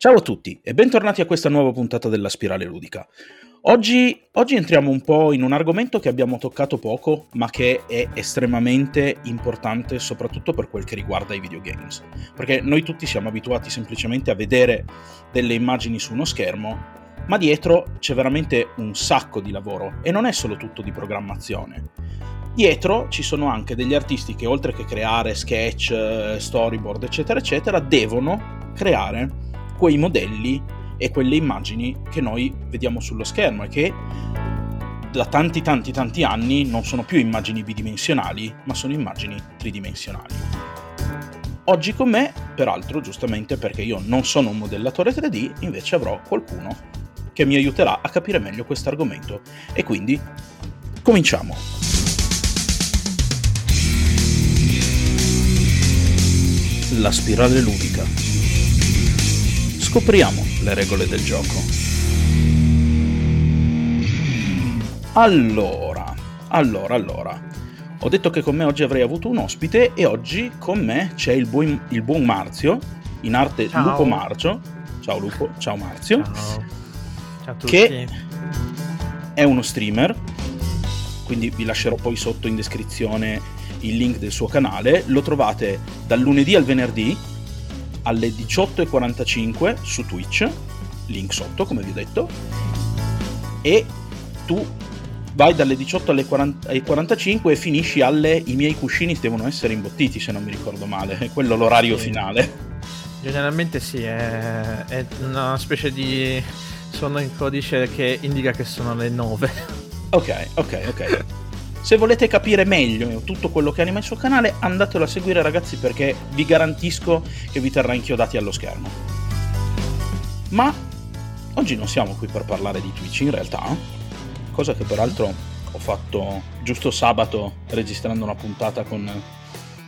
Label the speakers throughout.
Speaker 1: Ciao a tutti e bentornati a questa nuova puntata della Spirale Ludica. Oggi, oggi, entriamo un po' in un argomento che abbiamo toccato poco, ma che è estremamente importante soprattutto per quel che riguarda i videogames. Perché noi tutti siamo abituati semplicemente a vedere delle immagini su uno schermo, ma dietro c'è veramente un sacco di lavoro e non è solo tutto di programmazione. Dietro ci sono anche degli artisti che oltre che creare sketch, eh, storyboard, eccetera, eccetera, devono creare quei modelli e quelle immagini che noi vediamo sullo schermo e che da tanti tanti tanti anni non sono più immagini bidimensionali, ma sono immagini tridimensionali. Oggi con me, peraltro, giustamente perché io non sono un modellatore 3D, invece avrò qualcuno che mi aiuterà a capire meglio questo argomento. E quindi cominciamo. La spirale ludica scopriamo le regole del gioco. Allora, allora, allora. Ho detto che con me oggi avrei avuto un ospite e oggi con me c'è il buon, il buon Marzio, in arte ciao. Lupo Marcio. Ciao Lupo, ciao Marzio.
Speaker 2: Ciao. ciao a tutti.
Speaker 1: Che è uno streamer, quindi vi lascerò poi sotto in descrizione il link del suo canale. Lo trovate dal lunedì al venerdì alle 18.45 su Twitch, link sotto come vi ho detto, e tu vai dalle 18 alle 40, ai 45 e finisci alle i miei cuscini devono essere imbottiti se non mi ricordo male, è quello l'orario sì. finale.
Speaker 2: Generalmente sì, è, è una specie di suono in codice che indica che sono le 9.
Speaker 1: Ok, ok, ok. Se volete capire meglio tutto quello che anima il suo canale, andatelo a seguire ragazzi perché vi garantisco che vi terrà inchiodati allo schermo. Ma oggi non siamo qui per parlare di Twitch in realtà, cosa che peraltro ho fatto giusto sabato registrando una puntata con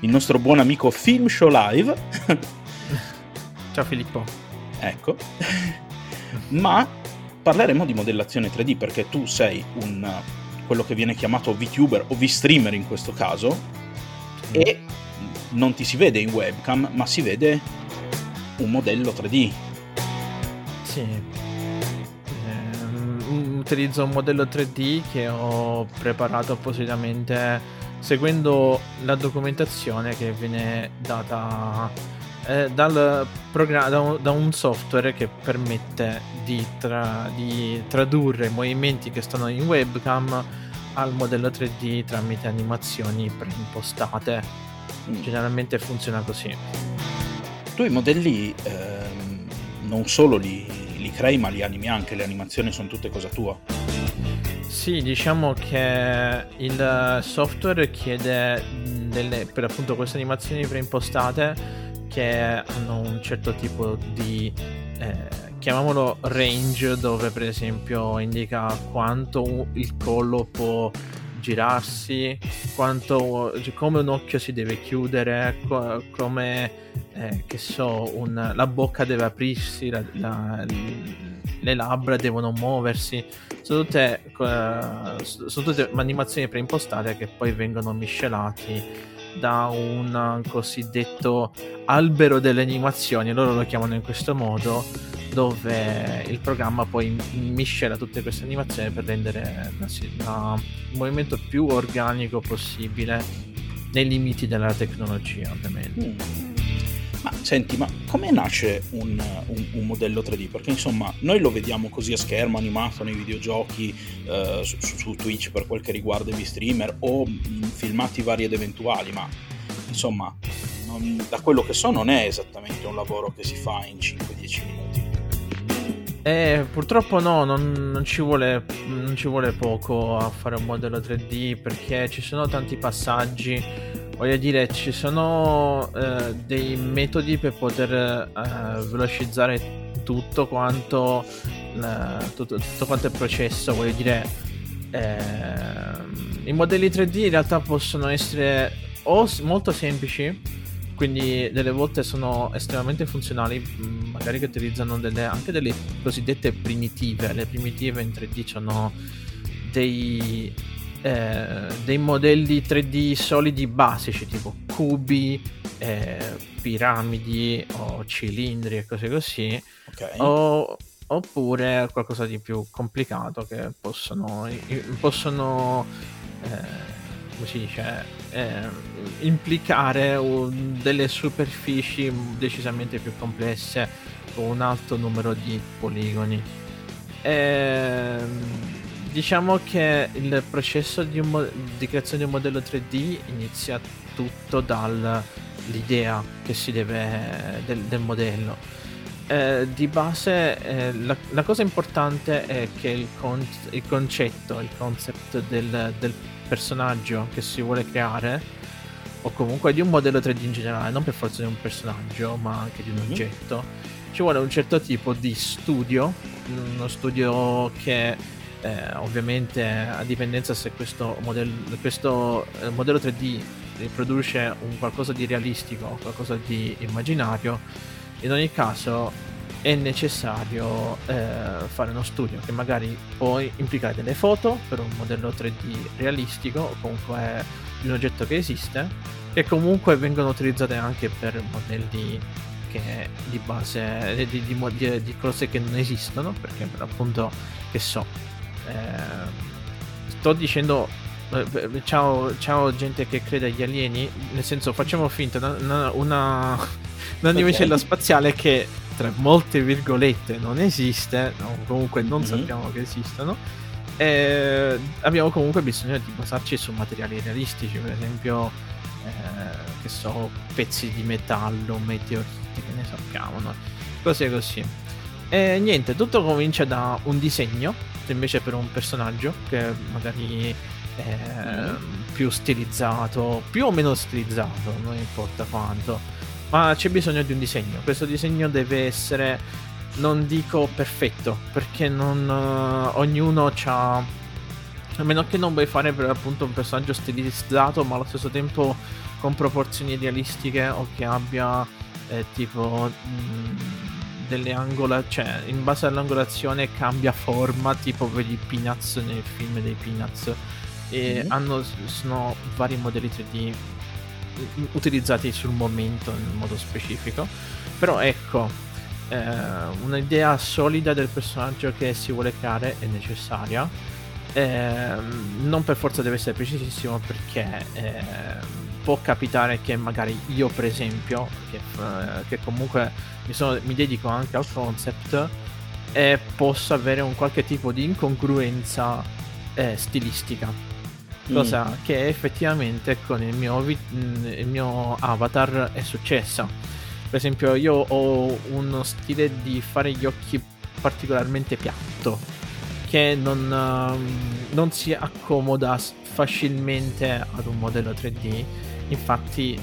Speaker 1: il nostro buon amico Film Show Live.
Speaker 2: Ciao Filippo.
Speaker 1: Ecco. Ma parleremo di modellazione 3D perché tu sei un quello che viene chiamato VTuber o VStreamer in questo caso, e non ti si vede in webcam, ma si vede un modello 3D.
Speaker 2: Sì. Eh, utilizzo un modello 3D che ho preparato appositamente seguendo la documentazione che viene data eh, dal programma, da, un, da, un, software che permette di, tra, di tradurre i movimenti che stanno in webcam al modello 3D tramite animazioni preimpostate. Mm. Generalmente funziona così.
Speaker 1: Tu i modelli ehm, non solo li, li crei, ma li animi anche, le animazioni sono tutte cosa tua.
Speaker 2: Sì, diciamo che il software chiede delle, per appunto queste animazioni preimpostate che hanno un certo tipo di eh, chiamiamolo range dove per esempio indica quanto il collo può girarsi, quanto, come un occhio si deve chiudere, co- come eh, che so, un, la bocca deve aprirsi, la, la, le labbra devono muoversi. Sono tutte, uh, sono tutte animazioni preimpostate che poi vengono miscelati da un cosiddetto albero delle animazioni, loro lo chiamano in questo modo dove il programma poi miscela tutte queste animazioni per rendere il movimento più organico possibile nei limiti della tecnologia ovviamente. Mm.
Speaker 1: Ma senti, ma come nasce un, un, un, modello 3D? Perché insomma, noi lo vediamo così a schermo, animato nei videogiochi, eh, su, su, Twitch per quel che riguarda i streamer o in filmati vari ed eventuali, ma insomma, non, da quello che so non è esattamente un lavoro che si fa in 5-10 minuti.
Speaker 2: Eh, purtroppo no, non, non, ci vuole, non ci vuole poco a fare un modello 3D perché ci sono tanti passaggi. Voglio dire, ci sono eh, dei metodi per poter eh, velocizzare tutto quanto, eh, tutto, tutto, quanto il processo. Voglio dire, ehm, i modelli 3D in realtà possono essere o molto semplici quindi delle volte sono estremamente funzionali, mm, magari che utilizzano delle, anche delle cosiddette primitive. Le primitive in 3D hanno dei, eh, dei modelli 3D solidi basici, tipo cubi, eh, piramidi o cilindri e cose così, okay. o, oppure qualcosa di più complicato che possono, possono eh, come si dice, eh, implicare delle superfici decisamente più complesse con un alto numero di poligoni. E, diciamo che il processo di, mo- di, creazione di un modello 3D inizia tutto dall'idea che si deve del, del modello. Eh, di base eh, la, la, cosa importante è che il, con- il concetto, il concept del, del personaggio che si vuole creare, o comunque di un modello 3D in generale, non per forza di un personaggio, ma anche di un mm-hmm. oggetto, ci vuole un certo tipo di studio, uno studio che eh, ovviamente a dipendenza se questo modello, questo eh, modello 3D riproduce un qualcosa di realistico qualcosa di immaginario, in ogni caso è necessario eh, fare uno studio che magari può implicare delle foto per un modello 3D realistico o comunque di un oggetto che esiste e comunque vengono utilizzate anche per modelli che di base di, di, di, cose che non esistono perché per appunto che so sto dicendo eh, ciao, ciao gente che crede agli alieni nel senso facciamo finta una, una, una, navicella spaziale che tra molte virgolette non esiste, no, comunque non mm-hmm. sappiamo che esistono, e abbiamo comunque bisogno di basarci su materiali realistici, per esempio, eh, che so, pezzi di metallo, meteoriti, che ne sappiamo, no? cose così. E niente, tutto comincia da un disegno, invece per un personaggio che magari è mm. più stilizzato, più o meno stilizzato, non importa quanto ma c'è bisogno di un disegno. Questo disegno deve essere, non dico perfetto, perché non uh, ognuno ha a meno che non vuoi fare per appunto un personaggio stilizzato, ma allo stesso tempo con proporzioni realistiche o che abbia eh, tipo mh, mm, delle angolazioni, cioè in base all'angolazione cambia forma, tipo vedi Peanuts nel film dei Peanuts. E mm-hmm. hanno, sono vari modelli 3D utilizzati sul momento in modo specifico. Però ecco, eh, un'idea solida del personaggio che si vuole creare è necessaria. Eh, non per forza deve essere precisissimo perché eh, può capitare che magari io per esempio, che, eh, che comunque mi, sono, mi, dedico anche al concept, e possa avere un qualche tipo di incongruenza eh, stilistica cosa mm. che effettivamente con il mio, vi- mm, il mio avatar è successa. Per esempio, io ho uno stile di fare gli occhi particolarmente piatto, che non, uh, non si accomoda facilmente ad un modello 3D. Infatti,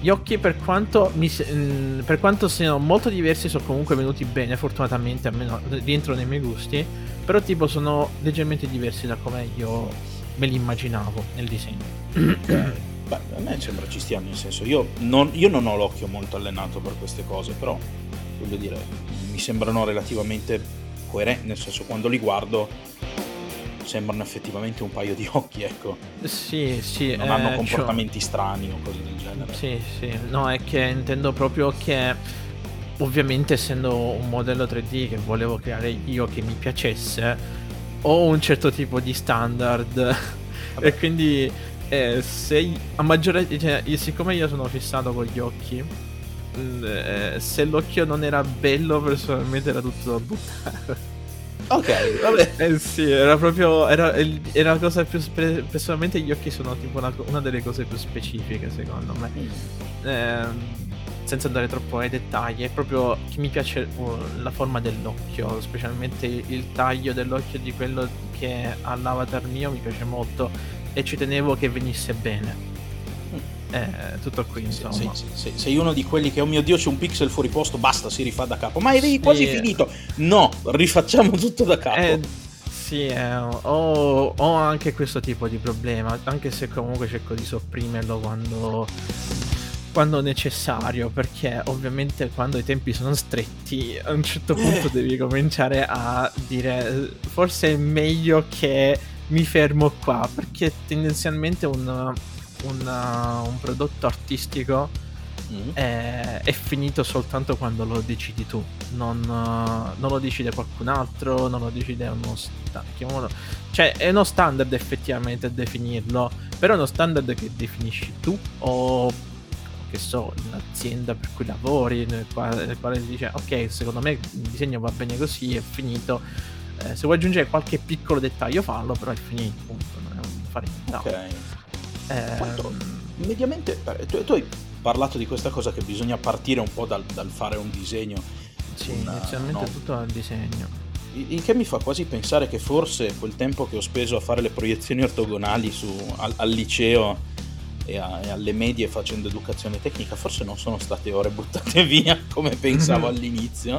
Speaker 2: gli occhi, per quanto, mi, mm, per quanto siano molto diversi, sono comunque venuti bene, fortunatamente, almeno rientro nei miei gusti. Però, tipo, sono leggermente diversi da come io me li immaginavo nel disegno.
Speaker 1: Beh, a me sembra ci stia, nel senso, io non, io non ho l'occhio molto allenato per queste cose, però voglio dire, mi sembrano relativamente coerenti, nel senso quando li guardo sembrano effettivamente un paio di occhi, ecco.
Speaker 2: Sì, sì.
Speaker 1: Non eh, hanno comportamenti cioè... strani o cose del genere.
Speaker 2: Sì, sì. No, è che intendo proprio che ovviamente essendo un modello 3D che volevo creare io che mi piacesse, ho un certo tipo di standard e quindi eh, se a maggiore cioè, siccome io sono fissato con gli occhi mm, eh, se l'occhio non era bello personalmente era tutto da buttare
Speaker 1: ok vabbè
Speaker 2: eh sì era proprio era, era la cosa più spe- personalmente gli occhi sono tipo una, una, delle cose più specifiche secondo me mm. eh, senza andare troppo ai dettagli, è proprio che mi piace uh, la forma dell'occhio, specialmente il taglio dell'occhio di quello che ha l'avatar mio mi piace molto e ci tenevo che venisse bene. Eh, tutto qui insomma. Sì,
Speaker 1: sì, sì, sei uno di quelli che, oh mio dio, c'è un pixel fuori posto, basta, si rifà da capo. Ma avevi quasi finito. No, rifacciamo tutto da capo.
Speaker 2: Eh, sì, eh, ho, ho, anche questo tipo di problema, anche se comunque cerco di sopprimerlo quando quando necessario, perché ovviamente quando i tempi sono stretti, a un certo punto devi cominciare a dire forse è meglio che mi fermo qua perché tendenzialmente un, un, un prodotto artistico mm. è, è, finito soltanto quando lo decidi tu, non, non, lo decide qualcun altro, non lo decide uno standard. Cioè è uno standard effettivamente definirlo, però è uno standard che definisci tu o che so, un'azienda per cui lavori, nel quale, nel quale si dice ok, secondo me il disegno va bene così, è finito. Eh, se vuoi aggiungere qualche piccolo dettaglio fallo, però è finito, appunto, non è un fare
Speaker 1: niente. Ok. Eh, Quanto, mediamente, tu, tu, hai parlato di questa cosa che bisogna partire un po' dal, dal fare un disegno.
Speaker 2: Sì, una, inizialmente no? tutto dal disegno.
Speaker 1: Il che mi fa quasi pensare che forse quel tempo che ho speso a fare le proiezioni ortogonali su, al, al liceo e, a, e, alle medie facendo educazione tecnica forse non sono state ore buttate via come pensavo all'inizio.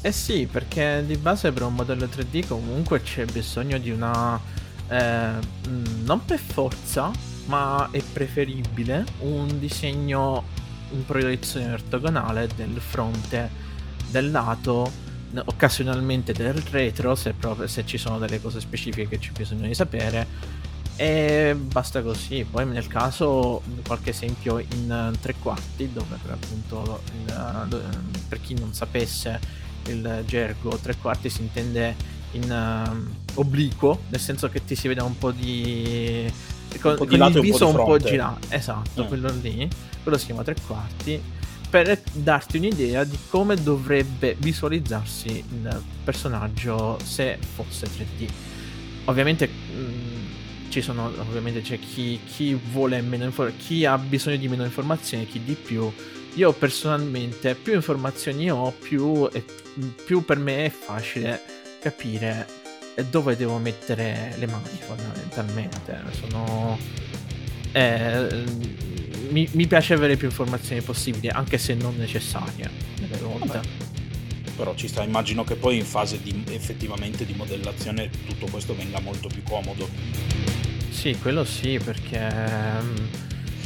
Speaker 2: Eh sì, perché di base per un modello 3D comunque c'è bisogno di una... Eh, non per forza, ma è preferibile un disegno in proiezione ortogonale del fronte, del lato, occasionalmente del retro, se, proprio, se ci sono delle cose specifiche che c'è bisogno di sapere e basta così. Poi nel caso qualche esempio in tre quarti, dove per appunto il, per chi non sapesse il gergo tre quarti si intende in uh, obliquo, nel senso che ti si vede un po' di con, con il viso un po', girato. Esatto, eh. quello lì, quello si chiama tre quarti per darti un'idea di come dovrebbe visualizzarsi il personaggio se fosse 3D. Ovviamente mh, mm, ci sono ovviamente c'è chi, chi vuole meno informazioni, chi ha bisogno di meno informazioni, chi di più. Io personalmente più informazioni ho, più, più per me è facile capire dove devo mettere le mani fondamentalmente. Sono... Eh, mi, mi, piace avere più informazioni possibili, anche se non necessarie delle volte.
Speaker 1: Però ci sta, immagino che poi in fase di, effettivamente di modellazione tutto questo venga molto più comodo.
Speaker 2: Sì, quello sì, perché mm,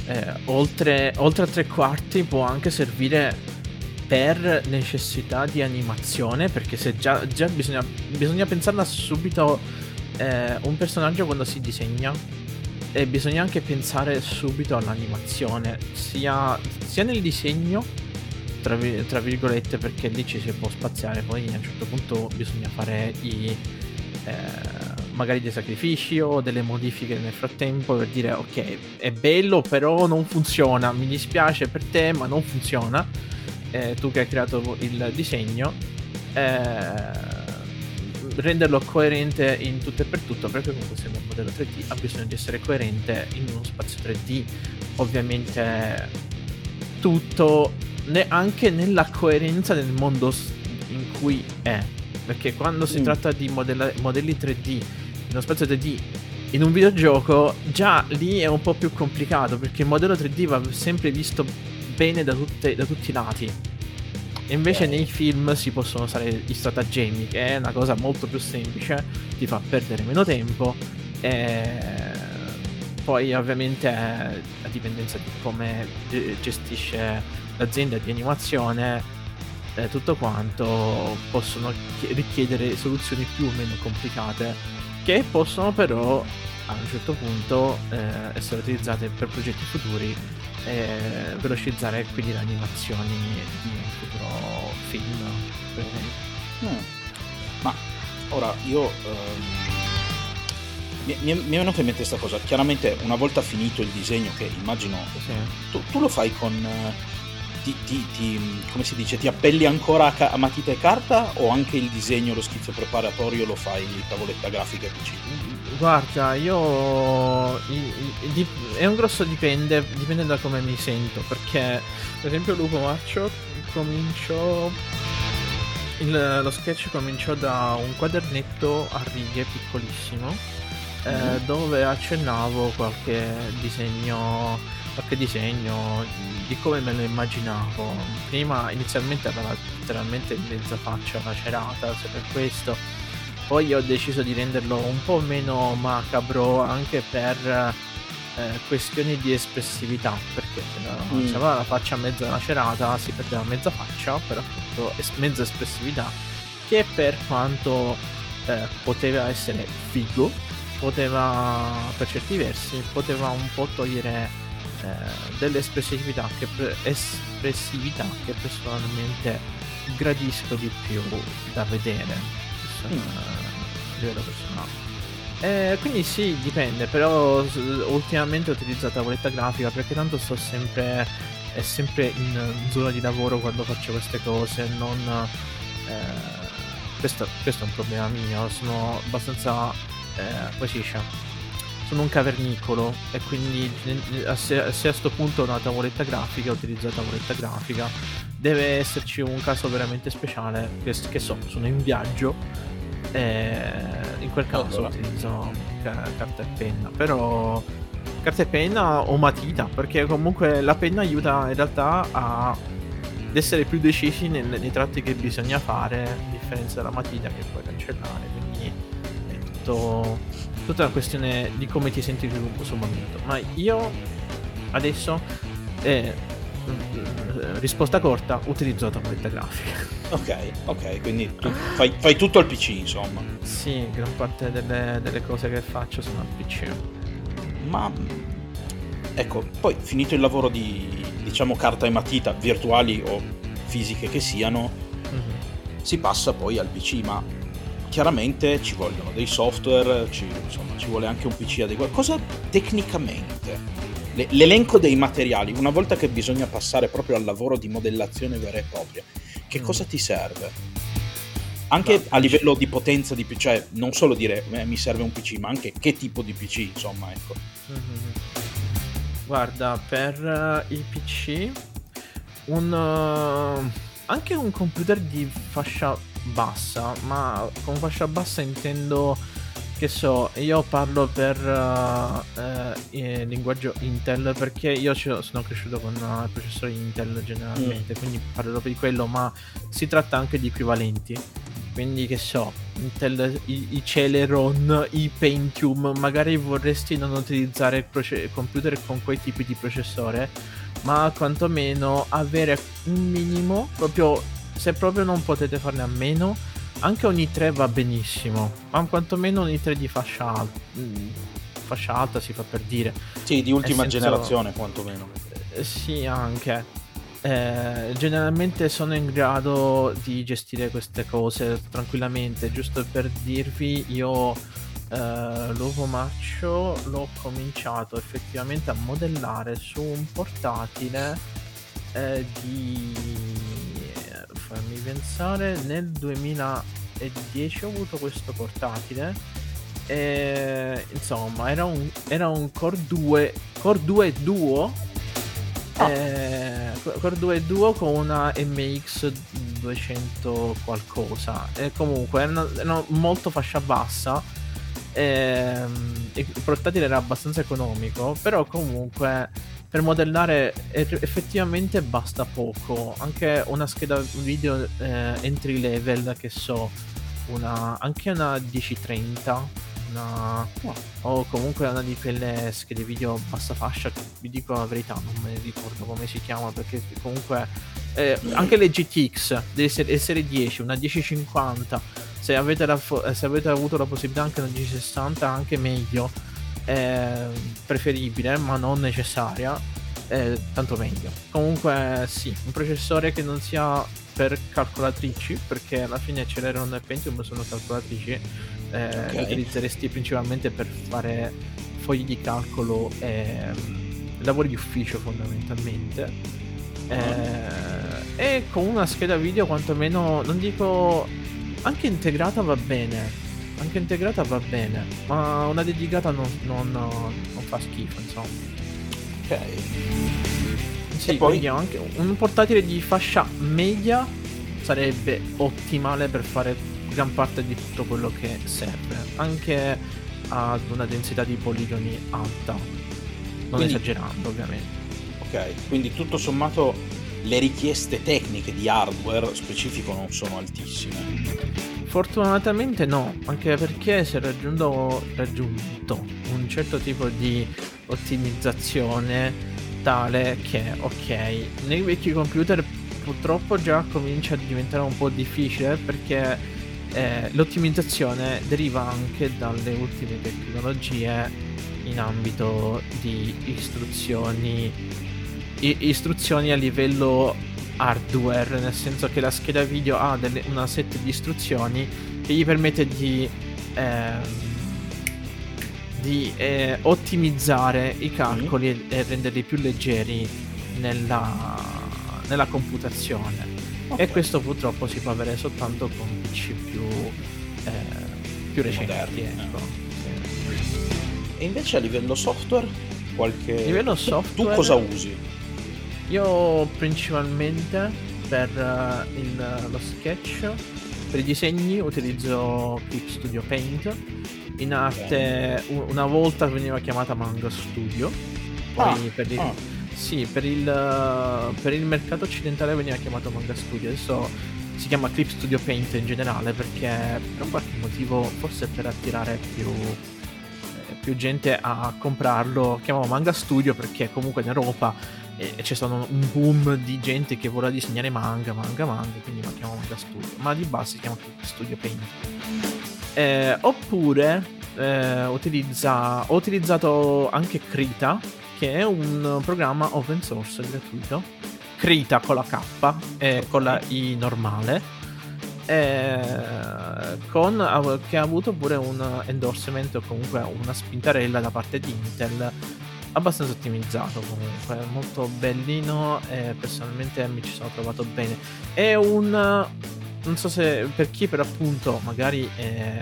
Speaker 2: eh, oltre, oltre a tre quarti può anche servire per necessità di animazione, perché se già, già bisogna, bisogna pensarla subito eh, un personaggio quando si disegna. E bisogna anche pensare subito all'animazione, sia, sia nel disegno, tra, tra, virgolette, perché lì ci si può spaziare, poi a un certo punto bisogna fare i... Eh, magari dei sacrifici o delle modifiche nel frattempo per dire ok è bello però non funziona. Mi dispiace per te ma non funziona eh, tu che hai creato il disegno eh, renderlo coerente in tutto e per tutto perché comunque essendo un modello 3D ha bisogno di essere coerente in uno spazio 3D ovviamente tutto ne- anche nella coerenza del mondo in cui è perché quando si mm. tratta di modella- modelli 3D uno spazio 3D in un videogioco, già lì è un po' più complicato perché il modello 3D va sempre visto bene da, tutte, da tutti i lati. E invece eh. nei film si possono usare gli stratagemmi, che è una cosa molto più semplice, ti fa perdere meno tempo. E poi ovviamente a dipendenza di come gestisce l'azienda di animazione, eh, tutto quanto possono richiedere soluzioni più o meno complicate che possono però a un certo punto eh, essere utilizzate per progetti futuri e velocizzare quindi le animazioni di un futuro film per esempio.
Speaker 1: Mm. Ma ora io um, mi, mi, mi, è venuta in mente questa cosa. Chiaramente una volta finito il disegno, che immagino sì. tu, tu, lo fai con ti, ti, ti, come si dice, ti appelli ancora a, a, matita e carta o anche il disegno, lo schizzo preparatorio lo fai in tavoletta grafica PC?
Speaker 2: Guarda, io è un grosso dipende, dipende da come mi sento, perché per esempio Lupo Marcio cominciò il, lo sketch cominciò da un quadernetto a righe piccolissimo eh, mm. dove accennavo qualche disegno qualche disegno di come me lo immaginavo. Prima inizialmente aveva letteralmente mezza faccia lacerata, se per questo. Poi ho deciso di renderlo un po' meno macabro anche per eh, questioni di espressività, perché se, mm. aveva la faccia mezza lacerata si perdeva mezza faccia, per appunto es- mezza espressività, che per quanto eh, poteva essere figo, poteva, per certi versi, poteva un po' togliere delle espressività che, espressività che personalmente gradisco di più da vedere mm. a livello personale. Eh, quindi sì, dipende, però ultimamente ho utilizzato la tavoletta grafica perché tanto sto sempre, è sempre in zona di lavoro quando faccio queste cose, non... Eh, questo, questo, è un problema mio, sono abbastanza... Eh, come si dice? Sono un cavernicolo e quindi se, a questo punto una tavoletta grafica, utilizzo la tavoletta grafica, deve esserci un caso veramente speciale, che, che so, sono in viaggio e in quel caso allora. utilizzo carta e penna, però carta e penna o matita, perché comunque la penna aiuta in realtà a essere più decisi nei, nei tratti che bisogna fare, a differenza della matita che puoi cancellare, quindi è tutto, tutta una questione di come ti senti sul momento. Ma io adesso eh, risposta corta, utilizzo la tavoletta grafica.
Speaker 1: Ok, ok, quindi tu fai, fai, tutto al PC, insomma.
Speaker 2: Sì, gran parte delle, delle cose che faccio sono al PC.
Speaker 1: Ma ecco, poi finito il lavoro di diciamo carta e matita, virtuali o fisiche che siano, mm-hmm. si passa poi al PC, ma chiaramente ci vogliono dei software, ci, insomma, ci vuole anche un PC adeguato. Cosa tecnicamente l'elenco dei materiali, una volta che bisogna passare proprio al lavoro di modellazione vera e propria, che mm. cosa ti serve? Anche a livello di potenza di PC, cioè non solo dire eh, mi serve un PC, ma anche che tipo di PC, insomma, ecco. Mm-hmm.
Speaker 2: Guarda, per uh, il PC, un, uh, anche un computer di fascia bassa, ma con fascia bassa intendo che so, io parlo per uh, uh, linguaggio Intel perché io sono cresciuto con uh, il processore Intel generalmente, mm. quindi proprio di quello, ma si tratta anche di equivalenti. Quindi che so, Intel, i, i Celeron, i Pentium, magari vorresti non utilizzare il proce- computer con quei tipi di processore, ma quantomeno avere un minimo, proprio se proprio non potete farne a meno anche ogni 3 va benissimo, ma quantomeno ogni 3 di fascia alta. Mm, fascia alta si fa per dire.
Speaker 1: Sì, di ultima senso... generazione quantomeno.
Speaker 2: Eh, sì, anche. Eh, generalmente sono in grado di gestire queste cose tranquillamente. Giusto per dirvi, io eh, l'uovo marcio l'ho cominciato effettivamente a modellare su un portatile eh, di fammi pensare, nel 2010 ho avuto questo portatile. E, insomma, era un, era un Core 2 Core 2 Duo. Oh. Eh, Core 2 Duo con una MX 200 qualcosa. E comunque erano, erano molto fascia bassa. E, il portatile era abbastanza economico, però comunque per modellare effettivamente basta poco. Anche una scheda video eh, entry level, che so, una, anche una 1030 una, o comunque una di quelle schede video bassa fascia. Vi dico la verità, non me ne ricordo come si chiama perché comunque eh, anche le GTX delle serie 10, una 1050. Se avete, la, se avete avuto la possibilità anche una 1060, anche meglio è preferibile ma non necessaria eh, tanto meglio. Comunque sì un processore che non sia per calcolatrici perché alla fine Celeron e Pentium sono calcolatrici eh, okay. utilizzeresti principalmente per fare fogli di calcolo e um, lavori di ufficio fondamentalmente. Eh, e con una scheda video quantomeno non dico anche integrata va bene anche integrata va bene, ma una dedicata non, non, non fa schifo, insomma.
Speaker 1: Ok.
Speaker 2: Sì, e poi anche un portatile di fascia media sarebbe ottimale per fare gran parte di tutto quello che serve, anche ad una densità di poligoni alta, non quindi, esagerando ovviamente.
Speaker 1: Ok, quindi tutto sommato le richieste tecniche di hardware specifico non sono altissime.
Speaker 2: Fortunatamente no, anche perché si è raggiunto, raggiunto un certo tipo di ottimizzazione tale che, ok, nei vecchi computer purtroppo già comincia a diventare un po' difficile perché eh, l'ottimizzazione deriva anche dalle ultime tecnologie in ambito di istruzioni, istruzioni a livello hardware, nel senso che la scheda video ha delle, una set di istruzioni che gli permette di, eh, di eh, ottimizzare i calcoli mm. e, e, renderli più leggeri nella, nella computazione. Okay. E questo purtroppo si può avere soltanto con PC più, eh, più recenti. Moderni, ecco.
Speaker 1: sì. E invece a livello software, qualche...
Speaker 2: A livello software...
Speaker 1: Tu cosa usi?
Speaker 2: Io principalmente per uh, il, lo sketch, per i disegni utilizzo Clip Studio Paint. In arte una volta veniva chiamata Manga Studio. Poi ah, per il, ah. Sì, per il, per il mercato occidentale veniva chiamato Manga Studio. Adesso si chiama Clip Studio Paint in generale perché per un qualche motivo, forse per attirare più, eh, più gente a comprarlo, chiamavo Manga Studio perché comunque in Europa e c'è stato un boom di gente che vuole disegnare manga, manga, manga, quindi lo chiamo Manga Studio, ma di base si chiama Studio Paint. Eh, oppure eh, utilizza, ho utilizzato anche Krita, che è un programma open source gratuito. Krita con la K e con la I normale. Eh, con, che ha avuto pure un endorsement o comunque una spintarella da parte di Intel abbastanza ottimizzato comunque, molto bellino e personalmente mi ci sono trovato bene. È un... non so se per chi per appunto magari è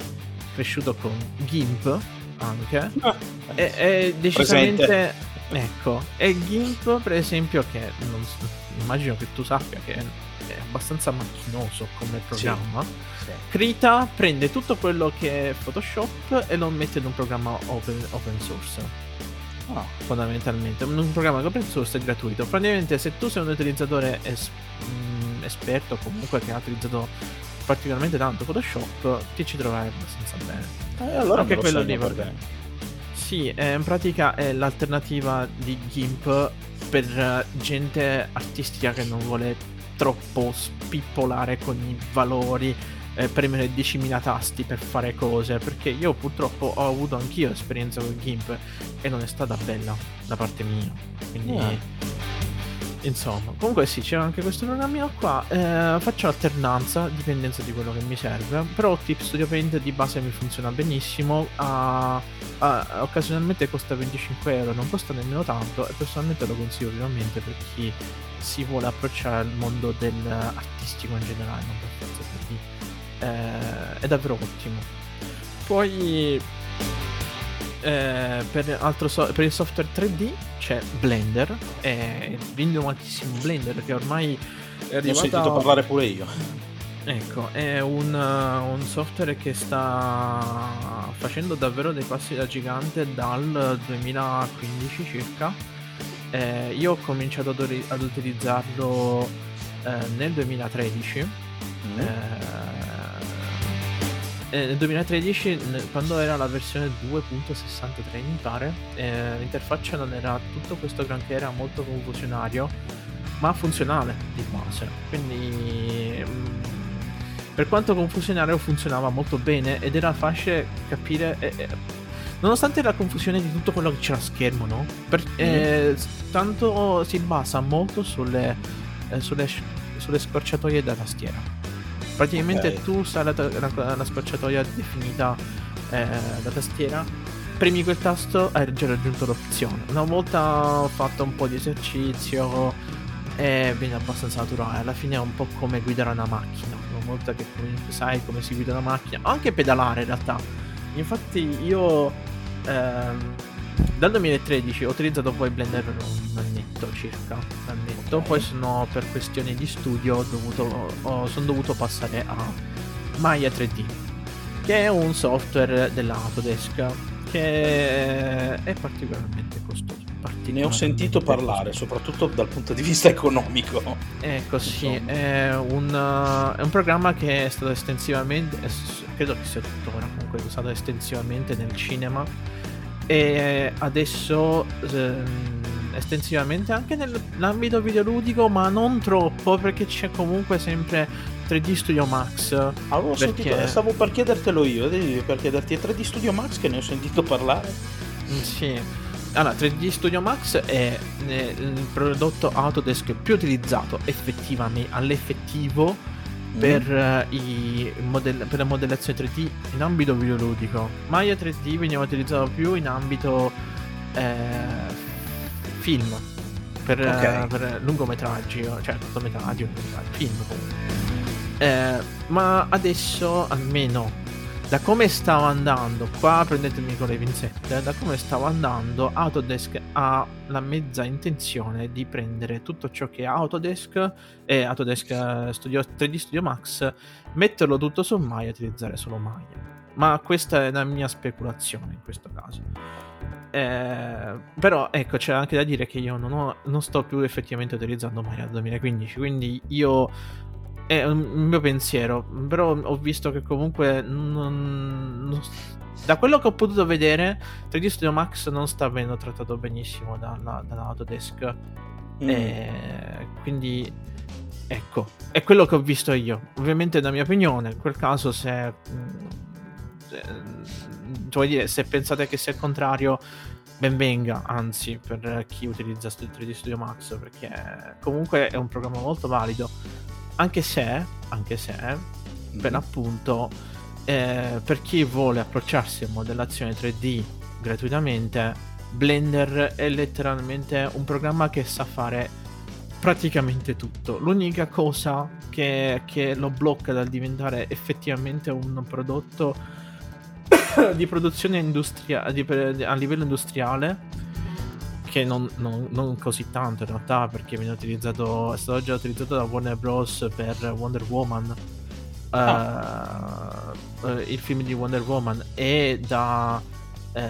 Speaker 2: cresciuto con GIMP anche, ah, è, è, decisamente... Presente. Ecco, è GIMP per esempio che non, immagino che tu sappia che è abbastanza macchinoso come programma. Sì, sì. Krita prende tutto quello che è Photoshop e lo mette in un programma open, open source. Ah, fondamentalmente. Un programma che open source è gratuito. Praticamente se tu sei un utilizzatore es- mh, mm, esperto, comunque che ha utilizzato particolarmente tanto Photoshop, ti ci troverai abbastanza bene.
Speaker 1: Eh, allora Anche quello lì va bene.
Speaker 2: Sì, eh, in pratica è l'alternativa di GIMP per gente artistica che non vuole troppo spippolare con i valori eh, premere 10.000 tasti per fare cose, perché io purtroppo ho avuto anch'io esperienza con GIMP e non è stata bella da parte mia. Quindi... Yeah. Insomma, comunque sì, c'è anche questo programmino qua. Eh, faccio alternanza, dipendenza di quello che mi serve. Però Clip Studio Paint di base mi funziona benissimo. A, a, occasionalmente costa 25 euro, non costa nemmeno tanto. E personalmente lo consiglio vivamente per chi si vuole approcciare al mondo dell'artistico in generale, non per forza per chi eh, è davvero ottimo. Poi eh, per, so- per, il software 3D c'è Blender, è l'innovatissimo Blender che ormai è arrivato...
Speaker 1: Ho sentito parlare pure io.
Speaker 2: Ecco, è un, uh, un, software che sta facendo davvero dei passi da gigante dal 2015 circa. Eh, io ho cominciato ad, ad utilizzarlo eh, nel 2013. Mm. Eh, eh, nel 2013, quando era la versione 2.63 mi pare, eh, l'interfaccia non era tutto questo granché, era molto confusionario, ma funzionale di base. Quindi, mh, mm, per quanto confusionario, funzionava molto bene ed era facile capire. Eh, eh, nonostante la confusione di tutto quello che c'era a schermo, no? Per, mm. tanto si basa molto sulle, eh, sulle, sulle scorciatoie da tastiera Praticamente okay. tu sai la, la, la scorciatoia definita eh, da tastiera, premi quel tasto e hai già raggiunto l'opzione. Una volta fatto un po' di esercizio e viene abbastanza naturale. Alla fine è un po' come guidare una macchina. Una volta che sai come si guida una macchina, anche pedalare in realtà. Infatti io ehm, dal 2013 ho utilizzato poi Blender per annetto circa. Un annetto. Poi sono per questioni di studio dovuto, oh, sono dovuto passare a Maya 3D, che è un software della Autodesk che è particolarmente costoso. Particolarmente
Speaker 1: ne ho sentito parlare, costoso. soprattutto dal punto di vista economico.
Speaker 2: Ecco, sì, è un, è un, programma che è stato estensivamente, credo che sia tuttora comunque usato estensivamente nel cinema e adesso ehm, estensivamente anche nell'ambito videoludico ma non troppo perché c'è comunque sempre 3D Studio Max.
Speaker 1: Avevo perché... sentito, stavo per chiedertelo io, per chiederti è 3D Studio Max che ne ho sentito parlare.
Speaker 2: Mm, sì. Allora, 3D Studio Max è il prodotto Autodesk più utilizzato effettivamente all'effettivo mm. per, uh, modell- per, la modellazione 3D in ambito videoludico. Maya 3D veniva utilizzato più in ambito eh, film per, okay. per lungometraggi, cioè cortometraggi, film Eh, ma adesso almeno da come stava andando, qua prendetemi con le pinzette, da come stava andando, Autodesk ha la mezza intenzione di prendere tutto ciò che è Autodesk e Autodesk eh, Studio, 3D Studio Max, metterlo tutto su Maya e utilizzare solo Maya. Ma questa è la mia speculazione in questo caso. Eh, però ecco c'è anche da dire che io non, ho, non sto più effettivamente utilizzando Maya 2015 quindi io è un mio pensiero però ho visto che comunque non, non, da quello che ho potuto vedere 3D Studio Max non sta venendo trattato benissimo dalla, dalla Autodesk mm. e quindi ecco è quello che ho visto io ovviamente è la mia opinione in quel caso se, se vuoi dire, se pensate che sia il contrario, ben venga, anzi, per chi utilizza 3D Studio Max, perché comunque è un programma molto valido, anche se, anche se, mm. per l'appunto, eh, per chi vuole approcciarsi a modellazione 3D gratuitamente, Blender è letteralmente un programma che sa fare praticamente tutto. L'unica cosa che, che lo blocca dal diventare effettivamente un prodotto di produzione industria- di, a livello industriale che non, non, non, così tanto in realtà perché viene utilizzato è stato già utilizzato da Warner Bros per Wonder Woman ah. uh, uh, il film di Wonder Woman e da uh,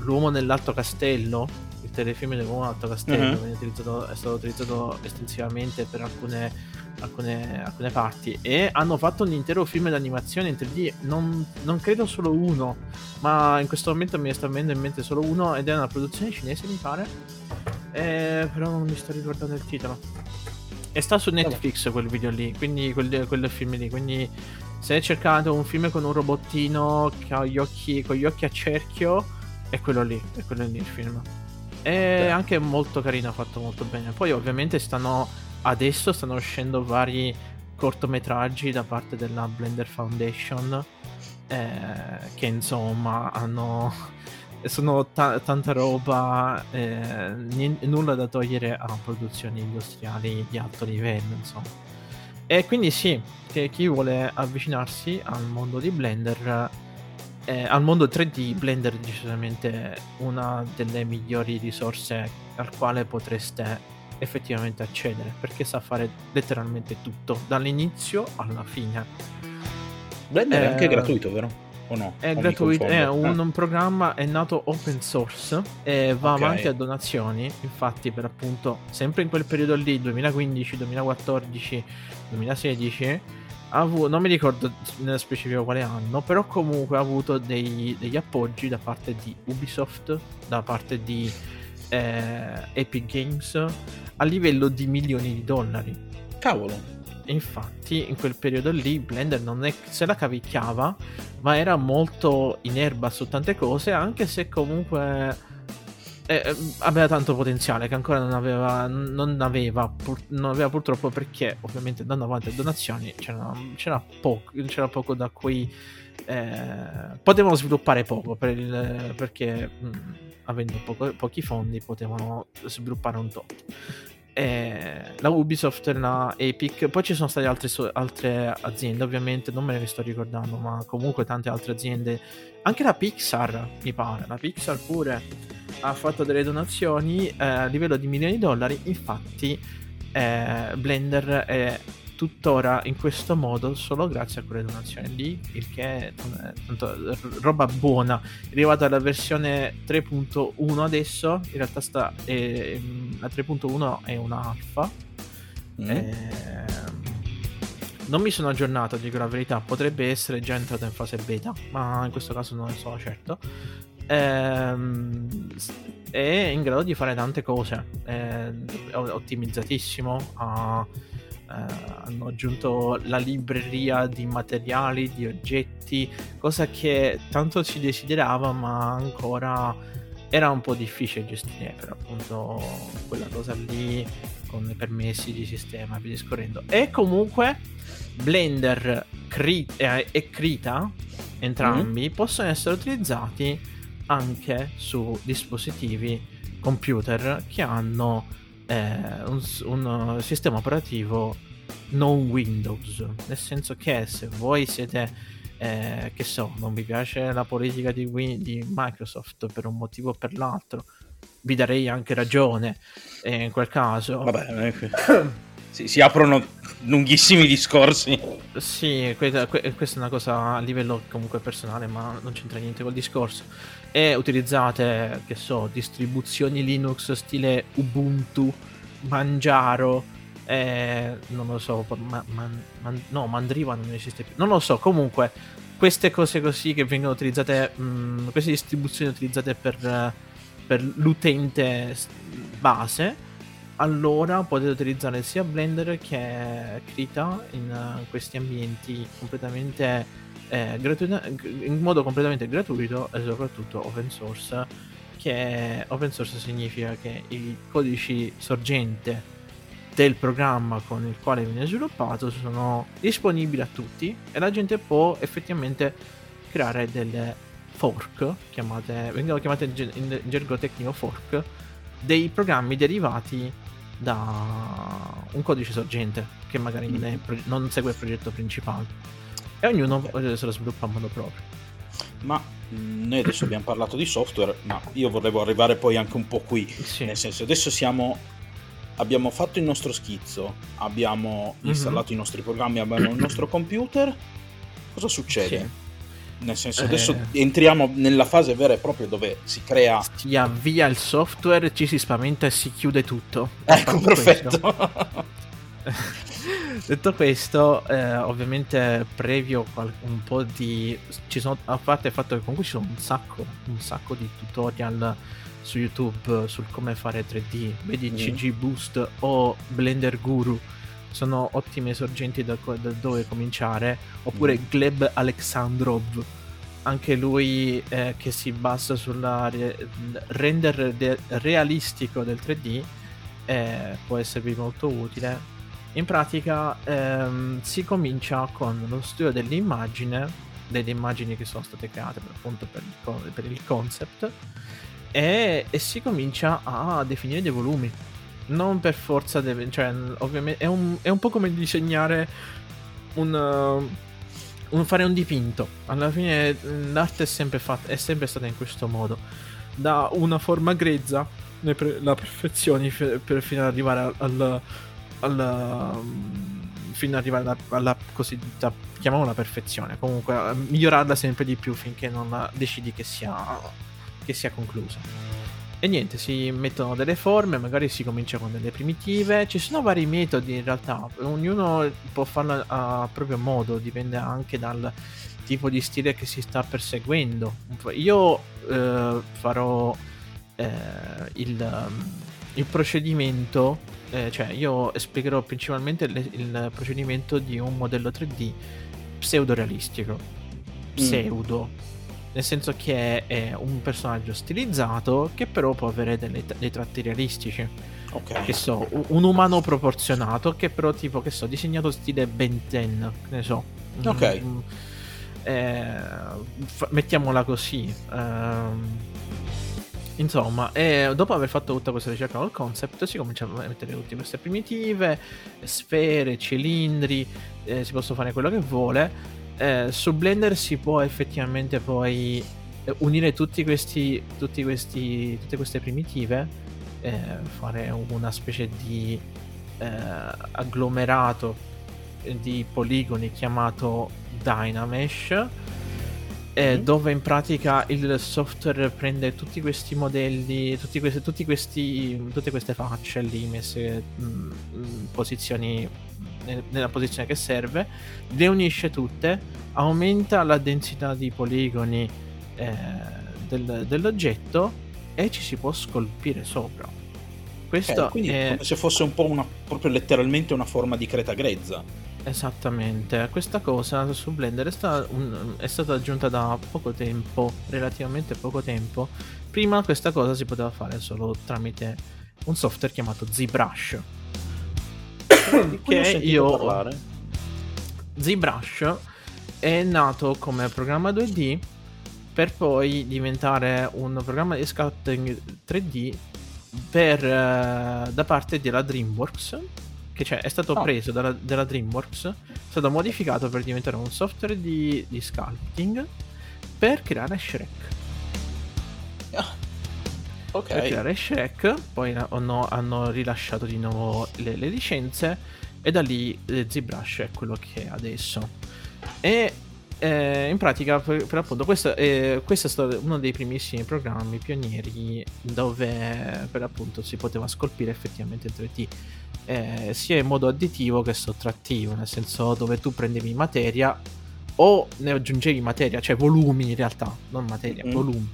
Speaker 2: L'uomo nell'alto castello il telefilm dell'uomo nell'alto castello uh-huh. è stato utilizzato estensivamente per alcune alcune, alcune, parti. E hanno fatto un intero film d'animazione in 3D non, non, credo solo uno ma in questo momento mi sta venendo in mente solo uno ed è una produzione cinese mi pare. Eh, però non mi sto ricordando il titolo. E sta su Netflix quel video lì quindi quel, quel film lì. Quindi se cercate un film con un robottino che ha gli occhi, con gli occhi a cerchio è quello lì è quello lì il film. È Beh. anche molto carino fatto molto bene. Poi ovviamente stanno adesso stanno uscendo vari cortometraggi da parte della Blender Foundation eh, che insomma hanno sono ta- tanta roba eh, n- nulla da togliere a produzioni industriali di alto livello insomma. E quindi sì che chi vuole avvicinarsi al mondo di Blender eh, al mondo 3D Blender è decisamente una delle migliori risorse al quale potreste effettivamente accedere perché sa fare letteralmente tutto dall'inizio alla fine.
Speaker 1: Blender eh, è anche eh, gratuito, vero? O no?
Speaker 2: È o gratuito, è un, un, programma, è nato open source e va okay. avanti a donazioni. Infatti, per appunto, sempre in quel periodo lì, 2015, 2014, 2016, ha avuto, non mi ricordo nello specifico quale anno, però comunque ha avuto dei, degli appoggi da parte di Ubisoft, da parte di eh, Epic Games a livello di milioni di dollari.
Speaker 1: Cavolo.
Speaker 2: Infatti, in quel periodo lì, Blender non è se la cavicchiava, ma era molto in erba su tante cose, anche se comunque eh, eh aveva tanto potenziale che ancora non aveva, non aveva, pur, non aveva purtroppo perché, ovviamente, andando avanti a donazioni c'era, c'era, poco, c'era poco da cui eh, potevano sviluppare poco per il, perché. Mh, mm, avendo poco, pochi fondi potevano sviluppare un tot. E la Ubisoft, la Epic, poi ci sono state altre, altre, aziende, ovviamente non me ne sto ricordando, ma comunque tante altre aziende, anche la Pixar mi pare, la Pixar pure ha fatto delle donazioni eh, a livello di milioni di dollari, infatti eh, Blender è tuttora in questo modo solo grazie a quelle donazioni lì, il che è tanto, roba buona. È arrivata alla versione 3.1 adesso, in realtà sta, è, la 3.1 è una alfa. Mm. E, ehm, non mi sono aggiornato, dico la verità, potrebbe essere già entrata in fase beta, ma in questo caso non ne sono certo. Ehm, è in grado di fare tante cose, è ottimizzatissimo, ha hanno aggiunto la libreria di materiali, di oggetti, cosa che tanto si desiderava ma ancora era un po' difficile gestire per appunto quella cosa lì con i permessi di sistema e via discorrendo. E comunque Blender Crit- eh, e Krita, entrambi, mm. possono essere utilizzati anche su dispositivi computer che hanno eh, un, un, sistema operativo non Windows, nel senso che se voi siete eh, che so, non vi piace la politica di, Win- di Microsoft per un motivo o per l'altro, vi darei anche ragione eh, in quel caso.
Speaker 1: Vabbè, si, si, aprono lunghissimi discorsi.
Speaker 2: Sì, questa, questa è una cosa a livello comunque personale, ma non c'entra niente col discorso. E utilizzate, che so, distribuzioni Linux stile Ubuntu, Manjaro, eh, non lo so, ma, man, man, no, Mandriva non esiste più. Non lo so, comunque, queste cose così che vengono utilizzate, mh, mm, queste distribuzioni utilizzate per, per l'utente base allora potete utilizzare sia Blender che Krita in uh, questi ambienti completamente eh, gratuito, in modo completamente gratuito e soprattutto open source che open source significa che i codici sorgente del programma con il quale viene sviluppato sono disponibili a tutti e la gente può effettivamente creare delle fork chiamate, vengono chiamate in gergo tecnico fork dei programmi derivati da un codice sorgente che magari non, è, non segue il progetto principale e ognuno se lo sviluppa a modo proprio.
Speaker 1: Ma mm, noi adesso abbiamo parlato di software, ma io volevo arrivare poi anche un po' qui, sì. nel senso adesso siamo abbiamo fatto il nostro schizzo, abbiamo mhm. installato mm-hmm. i nostri programmi, abbiamo il nostro computer, cosa succede? Sì. Nel senso, adesso eh... entriamo nella fase vera e propria dove si crea.
Speaker 2: Si avvia il software, ci si spaventa e si chiude tutto.
Speaker 1: Ecco, perfetto.
Speaker 2: Detto questo, eh, ovviamente previo un po' di... Ci sono, a parte il fatto che comunque ci sono un sacco, un sacco di tutorial su YouTube sul come fare 3D, vedi mm. CG Boost o Blender Guru sono ottime sorgenti da, da dove cominciare, oppure mm. Gleb Alexandrov, anche lui eh, che si basa sul re- render de- realistico del 3D, eh, può esservi molto utile. In pratica ehm, si comincia con lo studio dell'immagine, delle immagini che sono state create per, appunto per il, per il concept, e, e, si comincia a definire dei volumi non per forza deve, cioè, ovviamente è un, è un po' come disegnare un, un, fare un dipinto. Alla fine l'arte è sempre, fatta, è sempre stata in questo modo. Da una forma grezza la perfezione per, fino ad arrivare al, al fino ad arrivare alla, alla cosiddetta chiamiamola perfezione. Comunque migliorarla sempre di più finché non decidi che sia, che sia conclusa. E niente, si mettono delle forme, magari si comincia con delle primitive. Ci sono vari metodi in realtà, ognuno può farlo a proprio modo, dipende anche dal tipo di stile che si sta perseguendo. Io eh, farò eh, il, il, procedimento, eh, cioè io spiegherò principalmente le, il procedimento di un modello 3D pseudo realistico. Pseudo. Mm nel senso che è un personaggio stilizzato che però può avere delle, dei tratti realistici. Ok. Che so, un umano proporzionato che però tipo, che so, disegnato stile Ben 10, ne so.
Speaker 1: Ok. Mm,
Speaker 2: eh, f- mettiamola così. Um, Insomma, dopo aver fatto tutta questa ricerca col concept, si comincia a mettere tutte queste primitive, sfere, cilindri, eh, si possono fare quello che vuole eh, su Blender si può effettivamente poi eh, unire tutti questi, tutti questi, tutte queste primitive, eh, fare una specie di eh, agglomerato di poligoni chiamato Dynamesh. Mm-hmm. dove in pratica il software prende tutti questi modelli, tutti questi, tutti questi, tutte queste facce lì messe mm, posizioni nella posizione che serve, le unisce tutte, aumenta la densità di poligoni eh, del, dell'oggetto e ci si può scolpire sopra. Questo
Speaker 1: okay, quindi
Speaker 2: è
Speaker 1: come se fosse un po' una, proprio letteralmente una forma di creta grezza.
Speaker 2: Esattamente, questa cosa su Blender è stata, un, è stata aggiunta da poco tempo, relativamente poco tempo. Prima questa cosa si poteva fare solo tramite un software chiamato ZBrush. che io parlare. ZBrush è nato come programma 2D per poi diventare un programma di sculpting 3D per, uh, da parte della DreamWorks che cioè, è stato oh. preso dalla, dalla, DreamWorks, è stato modificato per diventare un software di, di sculpting per creare Shrek.
Speaker 1: Ah. Ok.
Speaker 2: Per creare Shrek, poi hanno, hanno rilasciato di nuovo le, le, licenze e da lì eh, ZBrush è quello che è adesso. E eh, in pratica, per, per appunto, questo, eh, questo, è stato uno dei primissimi programmi pionieri dove per appunto si poteva scolpire effettivamente in 3D eh, sia in modo additivo che sottrattivo, nel senso dove tu prendevi materia o ne aggiungevi materia, cioè volumi in realtà, non materia, mm-hmm. volumi.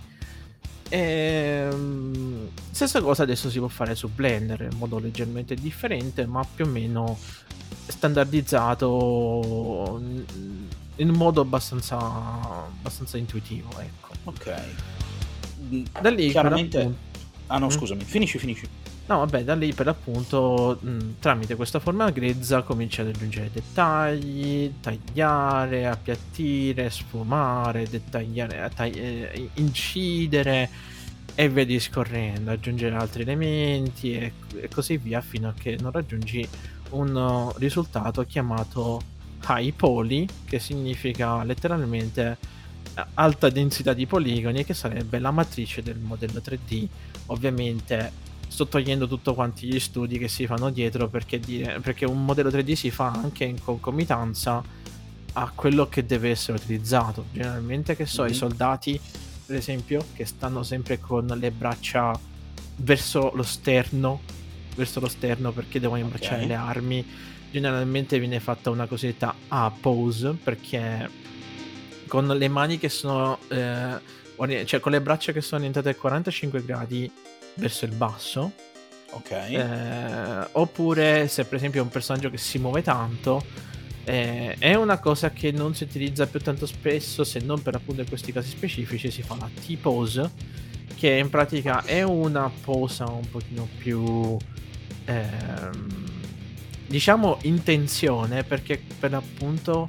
Speaker 2: E, ehm, stessa cosa adesso si può fare su Blender in modo leggermente differente, ma più o meno standardizzato in modo abbastanza, abbastanza intuitivo. Ecco.
Speaker 1: Ok.
Speaker 2: Da lì
Speaker 1: chiaramente. Ah no, mm? scusami, finisci, finisci.
Speaker 2: No, vabbè, da lì per l'appunto, mh, tramite questa forma grezza cominci ad aggiungere dettagli, tagliare, appiattire, sfumare, dettagliare, tagli- eh, incidere e via discorrendo, aggiungere altri elementi e, e, così via fino a che non raggiungi un risultato chiamato high poly, che significa letteralmente eh, alta densità di poligoni, che sarebbe la matrice del modello 3D. Ovviamente sto togliendo tutto quanti gli studi che si fanno dietro perché, dire, perché un modello 3D si fa anche in concomitanza a quello che deve essere utilizzato. Generalmente, che so, mm-hmm. i mhm. soldati, per esempio, che stanno sempre con le braccia verso lo sterno, verso lo sterno perché devono imbracciare okay. le armi. Generalmente viene fatta una cosiddetta A-pose perché con le mani che sono, eh, cioè con le braccia che sono orientate a 45 gradi verso il basso.
Speaker 1: Ok.
Speaker 2: Eh, oppure se per esempio è un personaggio che si muove tanto, eh, è una cosa che non si utilizza più tanto spesso, se non per appunto in questi casi specifici, si fa la T-pose, che in pratica è una posa un pochino più... Ehm, diciamo in tensione perché per appunto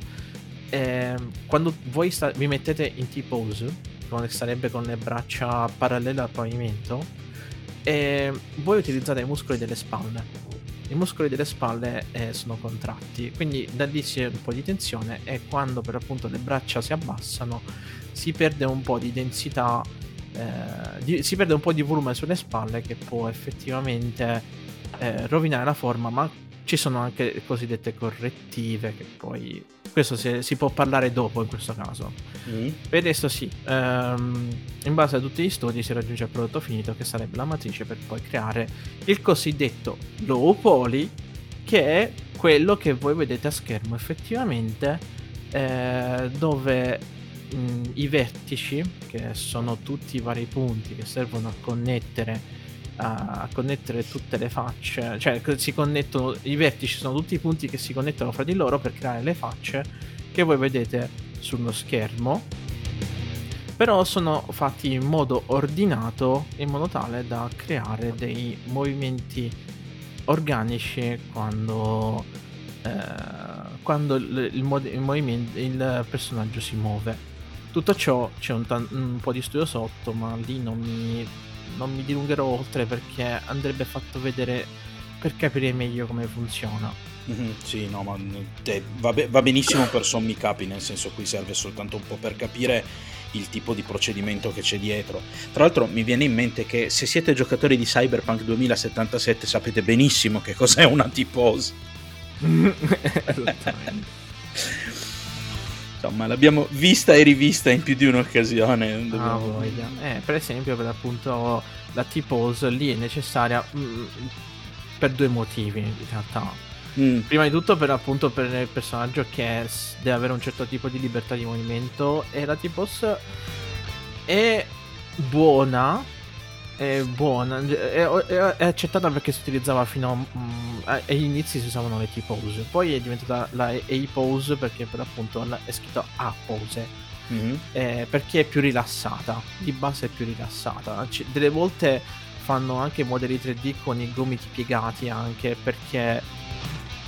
Speaker 2: eh, quando voi sta- vi mettete in T-pose, come sarebbe con le braccia parallele al pavimento, e voi utilizzate i muscoli delle spalle. I muscoli delle spalle eh, sono contratti, quindi da lì si ha un po' di tensione e quando per appunto le braccia si abbassano si perde un po' di densità, eh, di, si perde un po' di volume sulle spalle che può effettivamente eh, rovinare la forma, ma ci sono anche le cosiddette correttive che poi questo si, si, può parlare dopo in questo caso. Mm. Per adesso sì, um, in base a tutti gli studi si raggiunge il prodotto finito che sarebbe la matrice per poi creare il cosiddetto low poly che è quello che voi vedete a schermo effettivamente eh, dove mh, mm, i vertici che sono tutti i vari punti che servono a connettere a connettere tutte le facce, cioè si connettono i vertici sono tutti i punti che si connettono fra di loro per creare le facce che voi vedete sullo schermo. Però sono fatti in modo ordinato in modo tale da creare dei movimenti organici quando, eh, quando il, il, il personaggio si muove. Tutto ciò c'è un, t- un po' di studio sotto, ma lì non mi non mi dilungherò oltre perché andrebbe fatto vedere per capire meglio come funziona.
Speaker 1: Mm-hmm, sì, no, ma te, va, be- va, benissimo per sommi capi, nel senso qui serve soltanto un po' per capire il tipo di procedimento che c'è dietro. Tra l'altro mi viene in mente che se siete giocatori di Cyberpunk 2077 sapete benissimo che cos'è una T-pose. insomma l'abbiamo vista e rivista in più di un'occasione.
Speaker 2: Ah, voglia. Eh, per esempio, per appunto la T-pose lì è necessaria mh, mm, per due motivi in realtà. Mm. Prima di tutto per appunto per il personaggio che deve avere un certo tipo di libertà di movimento e la T-pose è buona è buona, è, è, è, accettata perché si utilizzava fino a, mm, agli inizi si usavano le T-pose, poi è diventata la A-pose perché per appunto è scritto A-pose, mm-hmm. eh, perché è più rilassata, di base è più rilassata, C- delle volte fanno anche modelli 3D con i gomiti piegati anche perché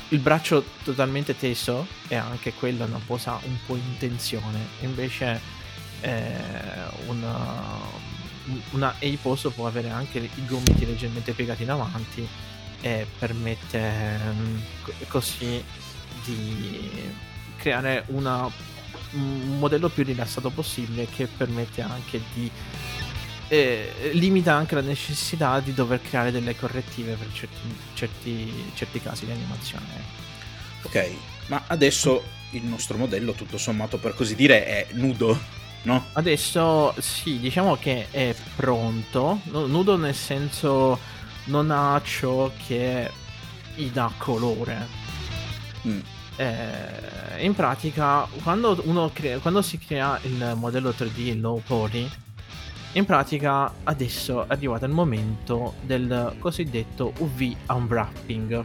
Speaker 2: il braccio totalmente teso è anche quella una posa un po' in tensione, invece eh, una una A-pose può avere anche i gomiti leggermente piegati in avanti e permette um, così di creare una, un modello più rilassato possibile che permette anche di eh, limita anche la necessità di dover creare delle correttive per certi, certi, certi casi di animazione.
Speaker 1: Ok, ma adesso il nostro modello tutto sommato per così dire è nudo no?
Speaker 2: Adesso sì, diciamo che è pronto. Nudo nel senso non ha ciò che gli dà colore. Mm. Eh, in pratica, quando, crea, quando, si crea il modello 3D low poly, in pratica adesso è arrivato il momento del cosiddetto UV unwrapping.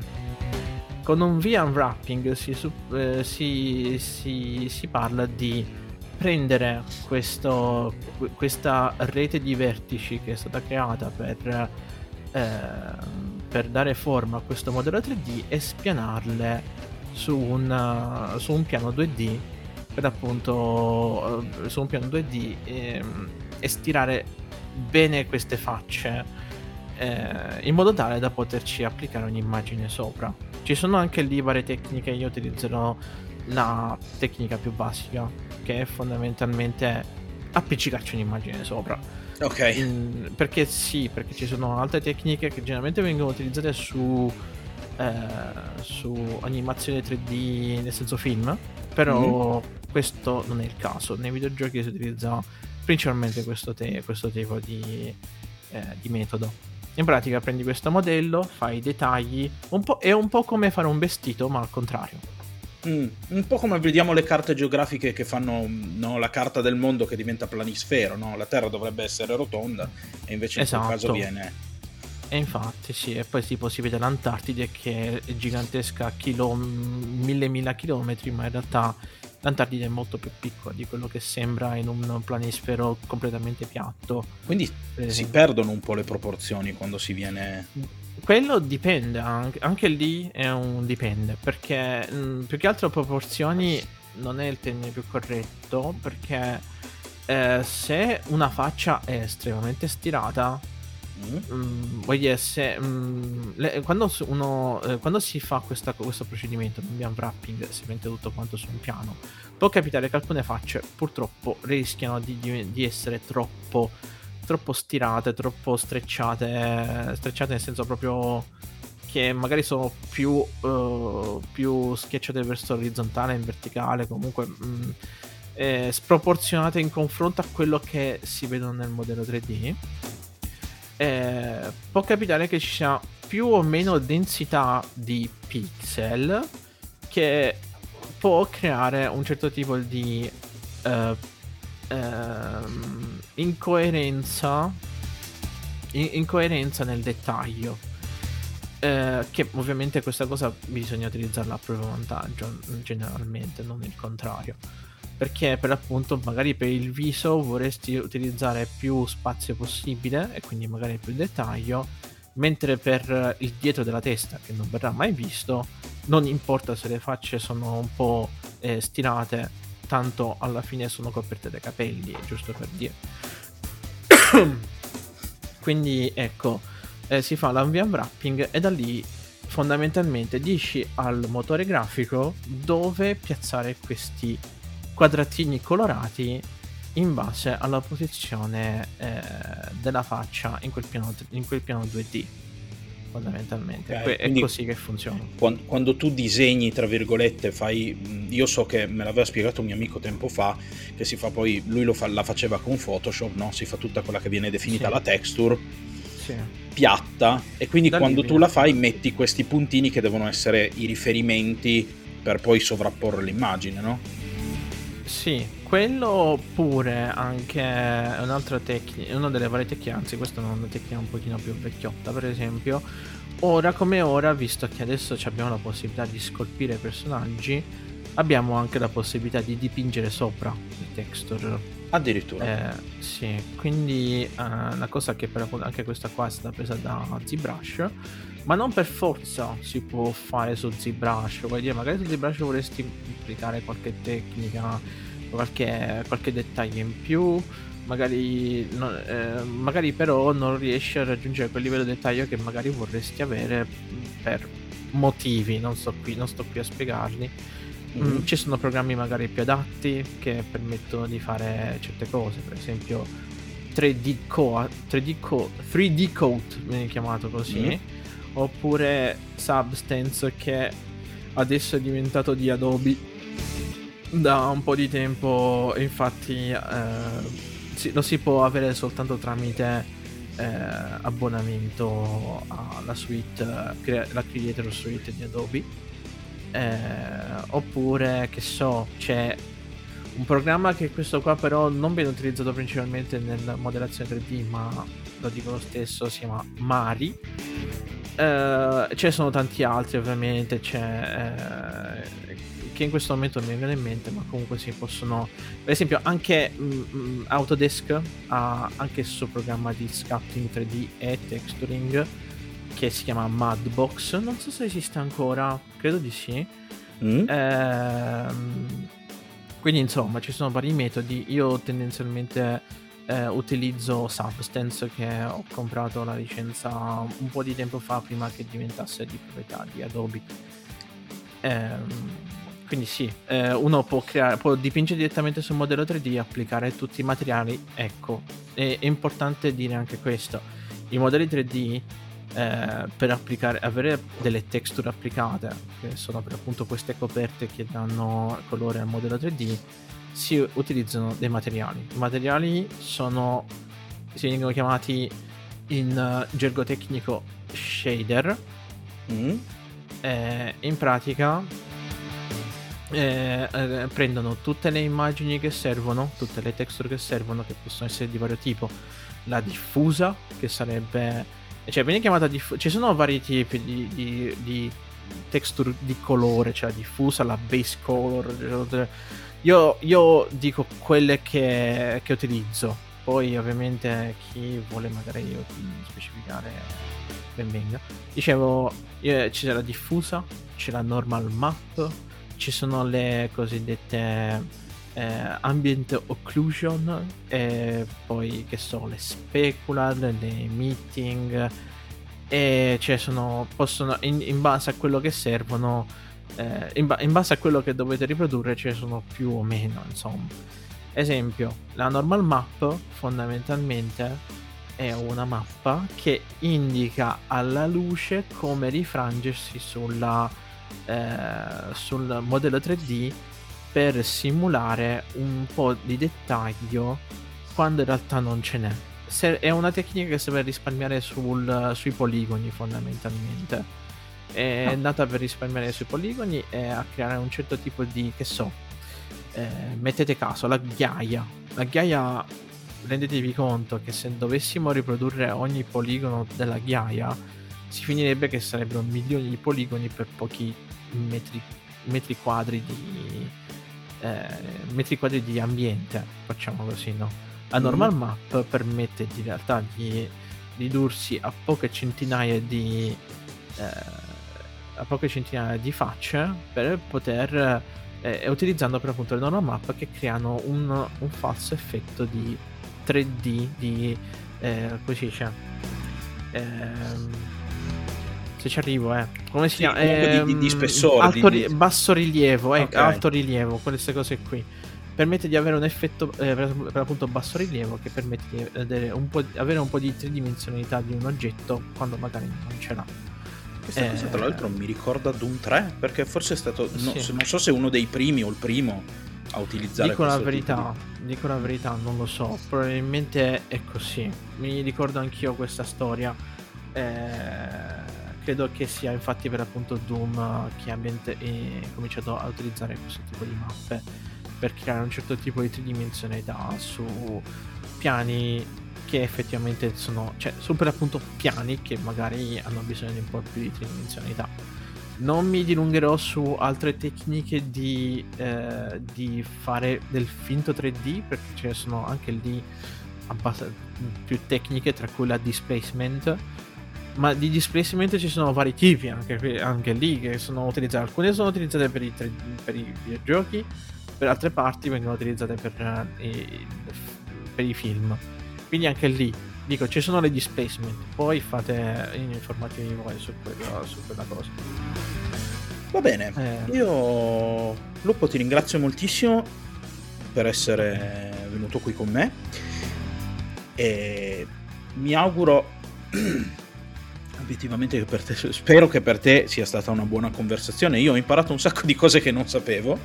Speaker 2: Con un UV unwrapping si, eh, si, si, si parla di prendere questo, questa rete di vertici che è stata creata per, eh, per dare forma a questo modello 3D e spianarle su un, su un piano 2D per appunto eh, su un piano 2D e, e stirare bene queste facce eh, in modo tale da poterci applicare un'immagine sopra. Ci sono anche lì varie tecniche, io utilizzerò la tecnica più basica, che è fondamentalmente appiccicarci un'immagine sopra.
Speaker 1: Ok.
Speaker 2: Mm, perché sì, perché ci sono altre tecniche che generalmente vengono utilizzate su, eh, su animazione 3D, nel senso film, però mm-hmm. questo non è il caso. Nei videogiochi si utilizza principalmente questo, te- questo tipo di, eh, di metodo. In pratica prendi questo modello, fai i dettagli, un è un po' come fare un vestito, ma al contrario.
Speaker 1: Mm, un po' come vediamo le carte geografiche che fanno no, la carta del mondo che diventa planisfero, no? la Terra dovrebbe essere rotonda e invece in esatto. quel caso viene...
Speaker 2: E infatti sì, e poi tipo si vede l'Antartide che è gigantesca a chilo... mille mila chilometri, ma in realtà l'Antartide è molto più piccola di quello che sembra in un planisfero completamente piatto.
Speaker 1: Quindi si perdono un po' le proporzioni quando si viene
Speaker 2: quello dipende, anche, anche, lì è un dipende, perché mh, mm, più che altro proporzioni non è il termine più corretto, perché eh, se una faccia è estremamente stirata, mm. mm, dire se mh, le, quando, uno, eh, quando si fa questa, questo procedimento, di unwrapping, si mette tutto quanto su un piano, può capitare che alcune facce purtroppo rischiano di, di, essere troppo troppo stirate, troppo strecciate, strecciate nel senso proprio che magari sono più, uh, più schiacciate verso l'orizzontale, in verticale, comunque mm, eh, sproporzionate in confronto a quello che si vedono nel modello 3D. Eh, può capitare che ci sia più o meno densità di pixel che può creare un certo tipo di uh, ehm, incoerenza, in- incoerenza nel dettaglio. Eh, che ovviamente questa cosa bisogna utilizzarla a proprio vantaggio, generalmente, non il contrario. Perché per appunto, magari per il viso vorresti utilizzare più spazio possibile e quindi magari più dettaglio, mentre per il dietro della testa, che non verrà mai visto, non importa se le facce sono un po' eh, stirate tanto alla fine sono coperte dai capelli, giusto per dire. Quindi ecco, eh, si fa l'unv wrapping e da lì fondamentalmente dici al motore grafico dove piazzare questi quadratini colorati in base alla posizione eh, della faccia in quel piano, in quel piano 2D fondamentalmente. Okay, è così che funziona.
Speaker 1: Quando, quando, tu disegni, tra virgolette, fai. Io so che me l'aveva spiegato un mio amico tempo fa, che si fa poi. Lui fa, la faceva con Photoshop, no? Si fa tutta quella che viene definita sì. la texture. Sì. Piatta, e quindi da quando tu la fai metti questi puntini che devono essere i riferimenti per poi sovrapporre l'immagine, no?
Speaker 2: Sì, quello oppure anche un'altra tecnica, una delle varie tecniche, anzi questa è una tecnica un pochino più vecchiotta, per esempio, ora come ora, visto che adesso abbiamo la possibilità di scolpire personaggi, abbiamo anche la possibilità di dipingere sopra il texture.
Speaker 1: Addirittura.
Speaker 2: Eh, sì, quindi uh, una cosa che per anche questa qua è stata presa da ZBrush, ma non per forza si può fare su ZBrush, vuol dire magari su ZBrush vorresti applicare qualche tecnica, qualche, qualche dettaglio in più, magari, no, eh, magari però non riesci a raggiungere quel livello di dettaglio che magari vorresti avere per motivi, non sto qui, non sto qui a spiegarli. Mm, ci sono programmi magari più adatti che permettono di fare certe cose, per esempio 3D Code, 3D Code, 3D Code viene chiamato così, mm. Oppure Substance che adesso è diventato di Adobe da un po' di tempo, infatti eh, lo si può avere soltanto tramite eh, abbonamento alla suite, la Creator Suite di Adobe eh, oppure che so, c'è un programma che questo qua però non viene utilizzato principalmente nella modellazione 3D, ma lo dico lo stesso, si chiama Mari. Eh, ce ne sono tanti altri ovviamente, c'è eh, che in questo momento non mi viene in mente, ma comunque si possono. Per esempio, anche mm, mm Autodesk ha anche il suo programma di sculpting 3D e texturing che si chiama Madbox. Non so se esiste ancora, credo di sì. Mm. Ehm, quindi insomma ci sono vari metodi. Io tendenzialmente eh, utilizzo Substance che ho comprato la licenza un po' di tempo fa prima che diventasse di proprietà di Adobe. Ehm, quindi sì, eh, uno può, creare, può dipingere direttamente sul modello 3D, applicare tutti i materiali. Ecco, è, è importante dire anche questo. I modelli 3D eh, per applicare, avere delle texture applicate, che sono per appunto queste coperte che danno colore al modello 3D, si utilizzano dei materiali. I materiali sono, si vengono chiamati in uh, gergo tecnico shader. Mm. Eh, in pratica eh, eh, prendono tutte le immagini che servono, tutte le texture che servono, che possono essere di vario tipo. La diffusa, che sarebbe cioè, viene chiamata diff- Ci sono vari tipi di, di, di texture di colore, cioè la diffusa, la base color. Io, io dico quelle che, che, utilizzo. Poi, ovviamente, chi vuole magari specificare ben venga. Dicevo, c'è la diffusa, c'è la normal map, ci sono le cosiddette eh, ambient occlusion e poi che so le specular, le emitting e cioè sono possono in, in base a quello che servono eh, in, ba- in, base a quello che dovete riprodurre ce ne sono più o meno insomma esempio la normal map fondamentalmente è una mappa che indica alla luce come rifrangersi sulla, eh, sul modello 3D per simulare un po' di dettaglio quando in realtà non ce n'è. Se- è una tecnica che serve a risparmiare sul, sui poligoni fondamentalmente. È oh. nata per risparmiare sui poligoni e a creare un certo tipo di, che so, eh, mettete caso, la ghiaia. La ghiaia, rendetevi conto che se dovessimo riprodurre ogni poligono della ghiaia, si finirebbe che sarebbero milioni di poligoni per pochi metri, metri quadri di, eh, metri quadri di ambiente, facciamo così, no? La mm. normal mm. map permette in realtà di ridursi a poche centinaia di eh, a poche centinaia di facce per poter eh, utilizzando per appunto le normal map che creano un, un falso effetto di 3D di eh, come si dice ehm, se ci arrivo, eh. Come si chiama?
Speaker 1: Eh, di, di, ehm, spessore.
Speaker 2: Alto,
Speaker 1: di,
Speaker 2: di... Basso rilievo, eh, okay. alto rilievo, queste cose qui. Permette di avere un effetto, eh, per, per, appunto, basso rilievo che permette di avere un, po', avere un po' di tridimensionalità di un oggetto quando magari non ce l'ha.
Speaker 1: Questa eh, cosa, tra l'altro, mi ricorda Doom 3, perché forse è stato. No, sì. non so se uno dei primi o il primo a utilizzare
Speaker 2: dico la verità di... dico la verità non lo so probabilmente è così mi ricordo anch'io questa storia eh, credo che sia infatti per appunto Doom che abbia eh, cominciato a utilizzare questo tipo di mappe per creare un certo tipo di tridimensionalità su piani che effettivamente sono, cioè, super appunto piani che magari hanno bisogno di un po' più di tridimensionalità. Non mi dilungherò su altre tecniche di, eh, di fare del finto 3D perché ce ne sono anche lì più tecniche, tra cui la displacement. Ma di displacement ci sono vari tipi anche, anche lì che sono utilizzate. Alcune sono utilizzate per i, per i videogiochi, per altre parti vengono utilizzate per, i, per i film. Quindi anche lì dico ci sono le displacement, poi fate informazioni voi su, quella, su quella cosa.
Speaker 1: Va bene, eh. io Lupo ti ringrazio moltissimo per essere venuto qui con me. E mi auguro obiettivamente che per te spero che per te sia stata una buona conversazione. Io ho imparato un sacco di cose che non sapevo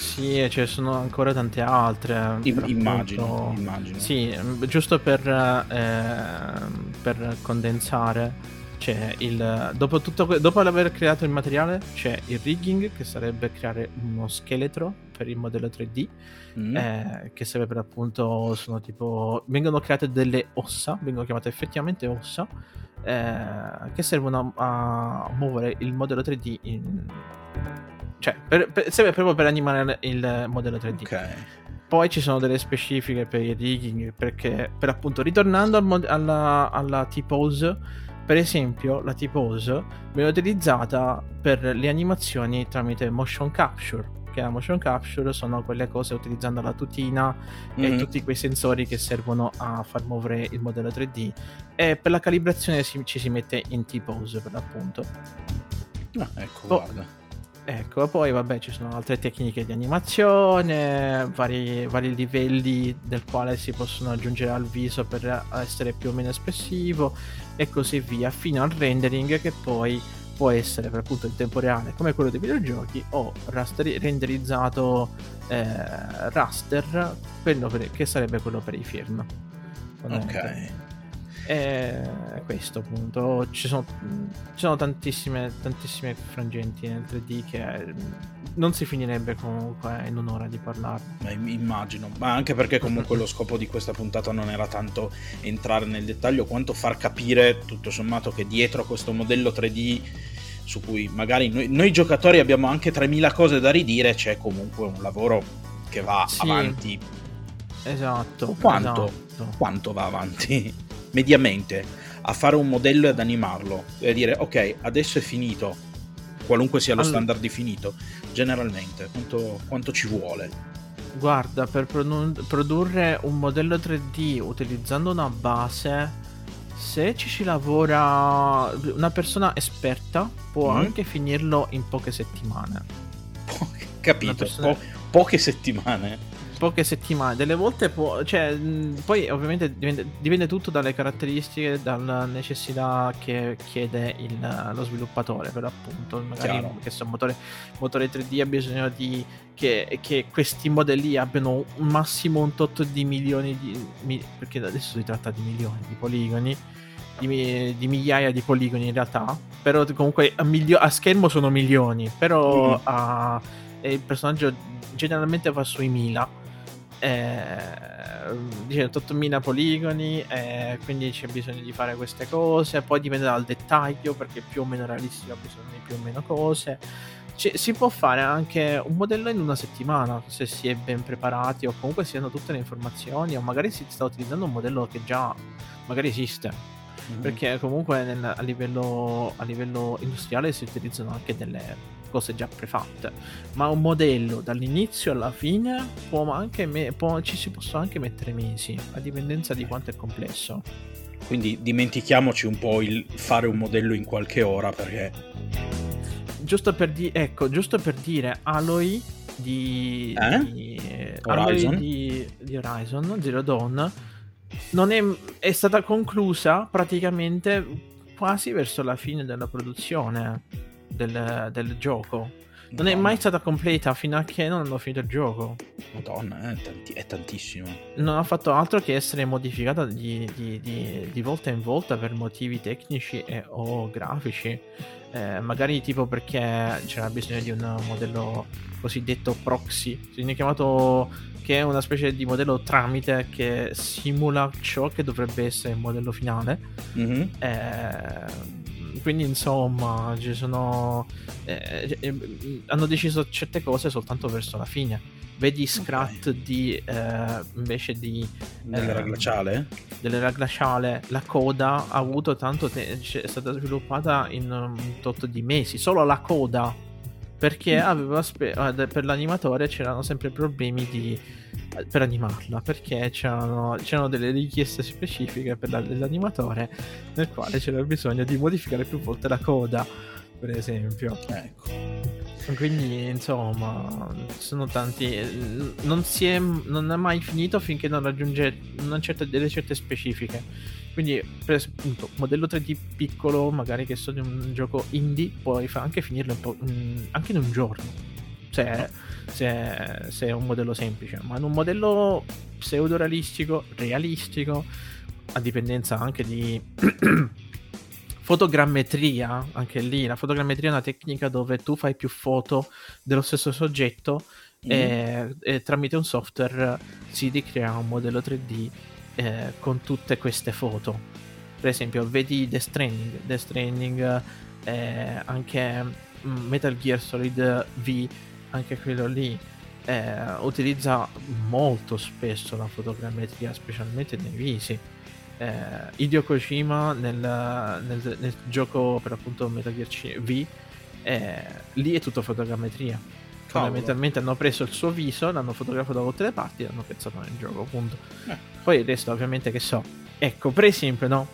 Speaker 2: sì ce ne sono ancora tante altre
Speaker 1: I, immagino, appunto... immagino
Speaker 2: sì giusto per, eh, per condensare c'è il dopo, tutto, dopo aver creato il materiale c'è il rigging che sarebbe creare uno scheletro per il modello 3D mm. eh, che sarebbe per appunto sono tipo vengono create delle ossa vengono chiamate effettivamente ossa eh, che servono a, a, muovere il modello 3D in, cioè per, per, serve proprio per animare il modello 3D
Speaker 1: ok
Speaker 2: poi ci sono delle specifiche per il rigging perché per appunto ritornando al mod- alla, alla T-pose per esempio, la T-pose viene utilizzata per le animazioni tramite motion capture. Che la motion capture sono quelle cose utilizzando la tutina mm-hmm. e tutti quei sensori che servono a far muovere il modello 3D. E per la calibrazione ci si mette in T-pose per l'appunto.
Speaker 1: Ah, ecco, oh, guarda.
Speaker 2: Ecco, poi vabbè ci sono altre tecniche di animazione, vari, vari, livelli del quale si possono aggiungere al viso per essere più o meno espressivo e così via, fino al rendering che poi può essere per appunto in tempo reale come quello dei videogiochi o rasteri- renderizzato eh, raster, quello per, che sarebbe quello per i film.
Speaker 1: Ok.
Speaker 2: E questo appunto, ci sono, ci sono tantissime, tantissime frangenti nel 3D che non si finirebbe comunque in un'ora di parlarne.
Speaker 1: Ma immagino, ma anche perché comunque lo scopo di questa puntata non era tanto entrare nel dettaglio quanto far capire tutto sommato che dietro a questo modello 3D su cui magari noi, noi giocatori abbiamo anche 3000 cose da ridire, c'è comunque un lavoro che va sì. avanti.
Speaker 2: Esatto.
Speaker 1: Quanto?
Speaker 2: Esatto.
Speaker 1: Quanto va avanti? Mediamente a fare un modello e ad animarlo e a dire ok adesso è finito. Qualunque sia lo allora, standard definito generalmente quanto, quanto ci vuole.
Speaker 2: Guarda per produrre un modello 3D utilizzando una base se ci si lavora una persona esperta può mm. anche finirlo in poche settimane.
Speaker 1: Capito persona... po- poche settimane
Speaker 2: poche settimane, delle volte può, cioè, poi ovviamente dipende, dipende, tutto dalle caratteristiche, dalla necessità che chiede il, lo sviluppatore per l'appunto, magari Chiaro. che un motore, motore 3D ha bisogno di che, che, questi modelli abbiano un massimo un tot di milioni di, perché adesso si tratta di milioni di poligoni. Di, di, migliaia di poligoni in realtà. Però comunque a, milio- a schermo sono milioni. Però mm. a, il personaggio generalmente va sui mila eh, 80.000 poligoni, eh, quindi c'è bisogno di fare queste cose, poi dipende dal dettaglio perché più o meno realistico ha bisogno di più o meno cose. C- si può fare anche un modello in una settimana se si è ben preparati o comunque si hanno tutte le informazioni o magari si sta utilizzando un modello che già magari esiste. Mm-hmm. Perché comunque nel, a, livello, a livello industriale si utilizzano anche delle cose già prefatte, ma un modello dall'inizio alla fine può anche me- può, ci si possono anche mettere mesi, a dipendenza di quanto è complesso.
Speaker 1: Quindi dimentichiamoci un po' il fare un modello in qualche ora perché...
Speaker 2: Giusto per, di- ecco, giusto per dire Aloy di,
Speaker 1: eh?
Speaker 2: di Horizon di, di Horizon Zero Dawn non è, è stata conclusa praticamente quasi verso la fine della produzione del, del gioco. non è mai stata completa fino a che non hanno finito il gioco.
Speaker 1: Madonna, è, tanti- è tantissimo.
Speaker 2: Non ha fatto altro che essere modificata di, di- di- di volta in volta per motivi tecnici e- o grafici. Eh, magari tipo perché c'era bisogno di un modello cosiddetto proxy. Si viene chiamato che è una specie di modello tramite che simula ciò che dovrebbe essere il modello finale.
Speaker 1: Mhm.
Speaker 2: Eh, quindi insomma ci sono eh, eh, hanno deciso certe cose soltanto verso la fine vedi Scrat di eh, invece di
Speaker 1: Dell'era
Speaker 2: eh,
Speaker 1: glaciale?
Speaker 2: dell'era glaciale la coda ha avuto tanto te- è stata sviluppata in un tot di mesi solo la coda perché
Speaker 1: Mm.
Speaker 2: aveva spe- per l'animatore c'erano sempre problemi di per animarla perché c'erano, c'erano delle richieste specifiche per la- l'animatore nel quale c'era bisogno di modificare più volte la coda per esempio.
Speaker 1: Ecco.
Speaker 2: quindi insomma sono tanti non, si è, non è mai finito finché non raggiunge una certa, delle certe specifiche. Quindi per esempio modello 3D piccolo magari che so di un gioco indie puoi anche finirlo in po- anche in un giorno se, se, se è un modello semplice ma in un modello pseudo realistico realistico a dipendenza anche di fotogrammetria, anche lì la fotogrammetria è una tecnica dove tu fai più foto dello stesso soggetto
Speaker 1: Mm.
Speaker 2: e, e tramite un software si ricrea un modello 3D eh, con tutte queste foto. Per esempio, vedi The Stranding, The Stranding eh, anche mm, Metal Gear Solid V, anche quello lì eh, utilizza molto spesso la fotogrammetria, specialmente nei visi. Eh, Hideo Kojima nel, nel- nel gioco per appunto Metal Gear C- V eh, lì è tutto fotogrammetria. Fondamentalmente hanno preso il suo viso l'hanno fotografato da tutte le parti e l'hanno pensato nel gioco appunto
Speaker 1: Eh.
Speaker 2: poi il resto ovviamente che so. Ecco per esempio no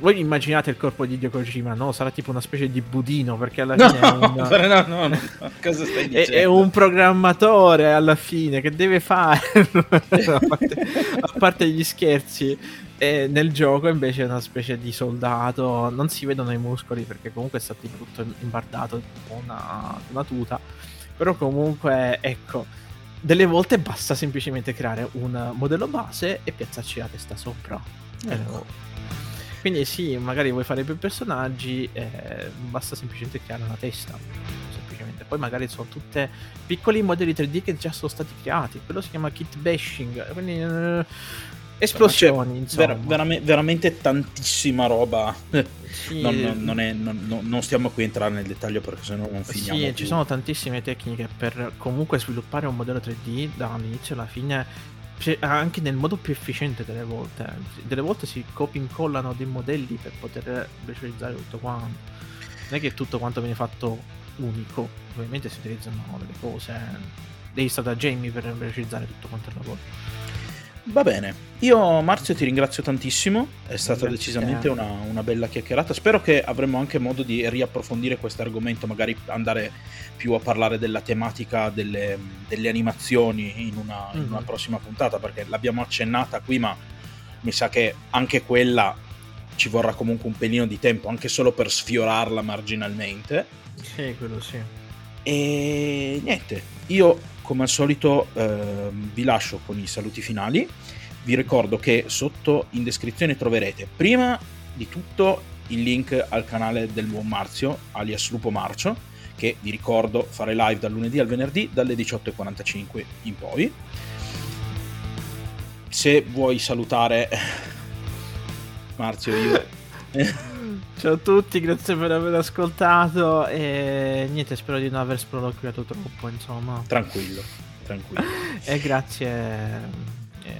Speaker 2: voi immaginate il corpo di Hideo Kojima no? sarà tipo una specie di budino perché alla
Speaker 1: No,
Speaker 2: fine è un-
Speaker 1: no, no, no, cosa stai
Speaker 2: è,
Speaker 1: dicendo?
Speaker 2: è un programmatore alla fine che deve fare a, parte, a parte gli scherzi. E nel gioco invece è una specie di soldato. Non si vedono i muscoli perché comunque è stato tutto imbardato con una, una tuta. Però comunque ecco delle volte basta semplicemente creare un modello base e piazzarci la testa sopra.
Speaker 1: Ecco.
Speaker 2: Quindi sì, magari vuoi fare più personaggi, eh, basta semplicemente creare una testa. Semplicemente. Poi magari sono tutte piccoli modelli 3D che già sono stati creati. Quello si chiama kit bashing. Quindi eh, esplosioni, insomma.
Speaker 1: Ver- verame- veramente tantissima roba.
Speaker 2: Sì,
Speaker 1: Non, non- non è- non- stiamo qui a entrare nel dettaglio perché sennò non finiamo.
Speaker 2: Sì,
Speaker 1: più.
Speaker 2: ci sono tantissime tecniche per comunque sviluppare un modello 3D dall'inizio alla fine, cioè, anche nel modo più efficiente delle volte. Delle volte si copia incollano dei modelli per poter visualizzare tutto quanto. Non è che tutto quanto viene fatto unico, ovviamente si utilizzano delle cose, dei stratagemmi per velocizzare tutto quanto il lavoro.
Speaker 1: Va bene, io Marzio ti ringrazio tantissimo, è stata
Speaker 2: Grazie
Speaker 1: decisamente
Speaker 2: te.
Speaker 1: una, una bella chiacchierata, spero che avremo anche modo di riapprofondire questo argomento, magari andare più a parlare della tematica delle, delle animazioni in una, in una
Speaker 2: Mhm.
Speaker 1: prossima puntata, perché l'abbiamo accennata qui, ma mi sa che anche quella ci vorrà comunque un pelino di tempo, anche solo per sfiorarla marginalmente.
Speaker 2: Sì, quello sì.
Speaker 1: E niente, io come al solito ehm, vi lascio con i saluti finali. Vi ricordo che sotto in descrizione troverete prima di tutto il link al canale del buon Marzio, alias Lupo Marcio, che vi ricordo fare live dal lunedì al venerdì dalle 18.45 in poi. Se vuoi salutare Marzio, io
Speaker 2: Ciao a tutti, grazie per aver ascoltato e niente, spero di non aver sproloquiato troppo, insomma.
Speaker 1: tranquillo, tranquillo.
Speaker 2: E grazie, eh,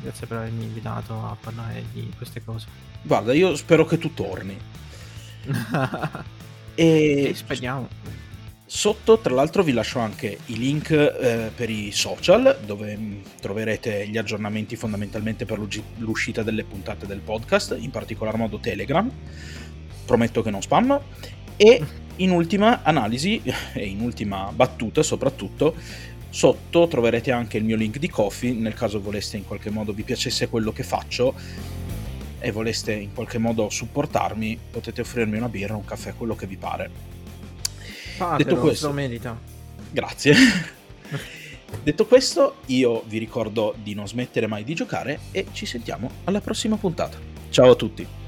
Speaker 2: grazie per avermi invitato a parlare di queste cose.
Speaker 1: Guarda, io spero che tu torni.
Speaker 2: e
Speaker 1: E
Speaker 2: speriamo.
Speaker 1: Sotto, tra l'altro, vi lascio anche i link eh, per i social, dove mh, troverete gli aggiornamenti fondamentalmente per l'uscita delle puntate del podcast, in particolar modo Telegram. Prometto che non spam. E in ultima analisi, e in ultima battuta soprattutto, sotto troverete anche il mio link di Coffee, nel caso voleste in qualche modo vi piacesse quello che faccio e voleste in qualche modo supportarmi, potete offrirmi una birra, un caffè, quello che vi pare.
Speaker 2: Fatelo, Detto questo, lo merita.
Speaker 1: Grazie. Detto questo, io vi ricordo di non smettere mai di giocare e ci sentiamo alla prossima puntata. Ciao a tutti.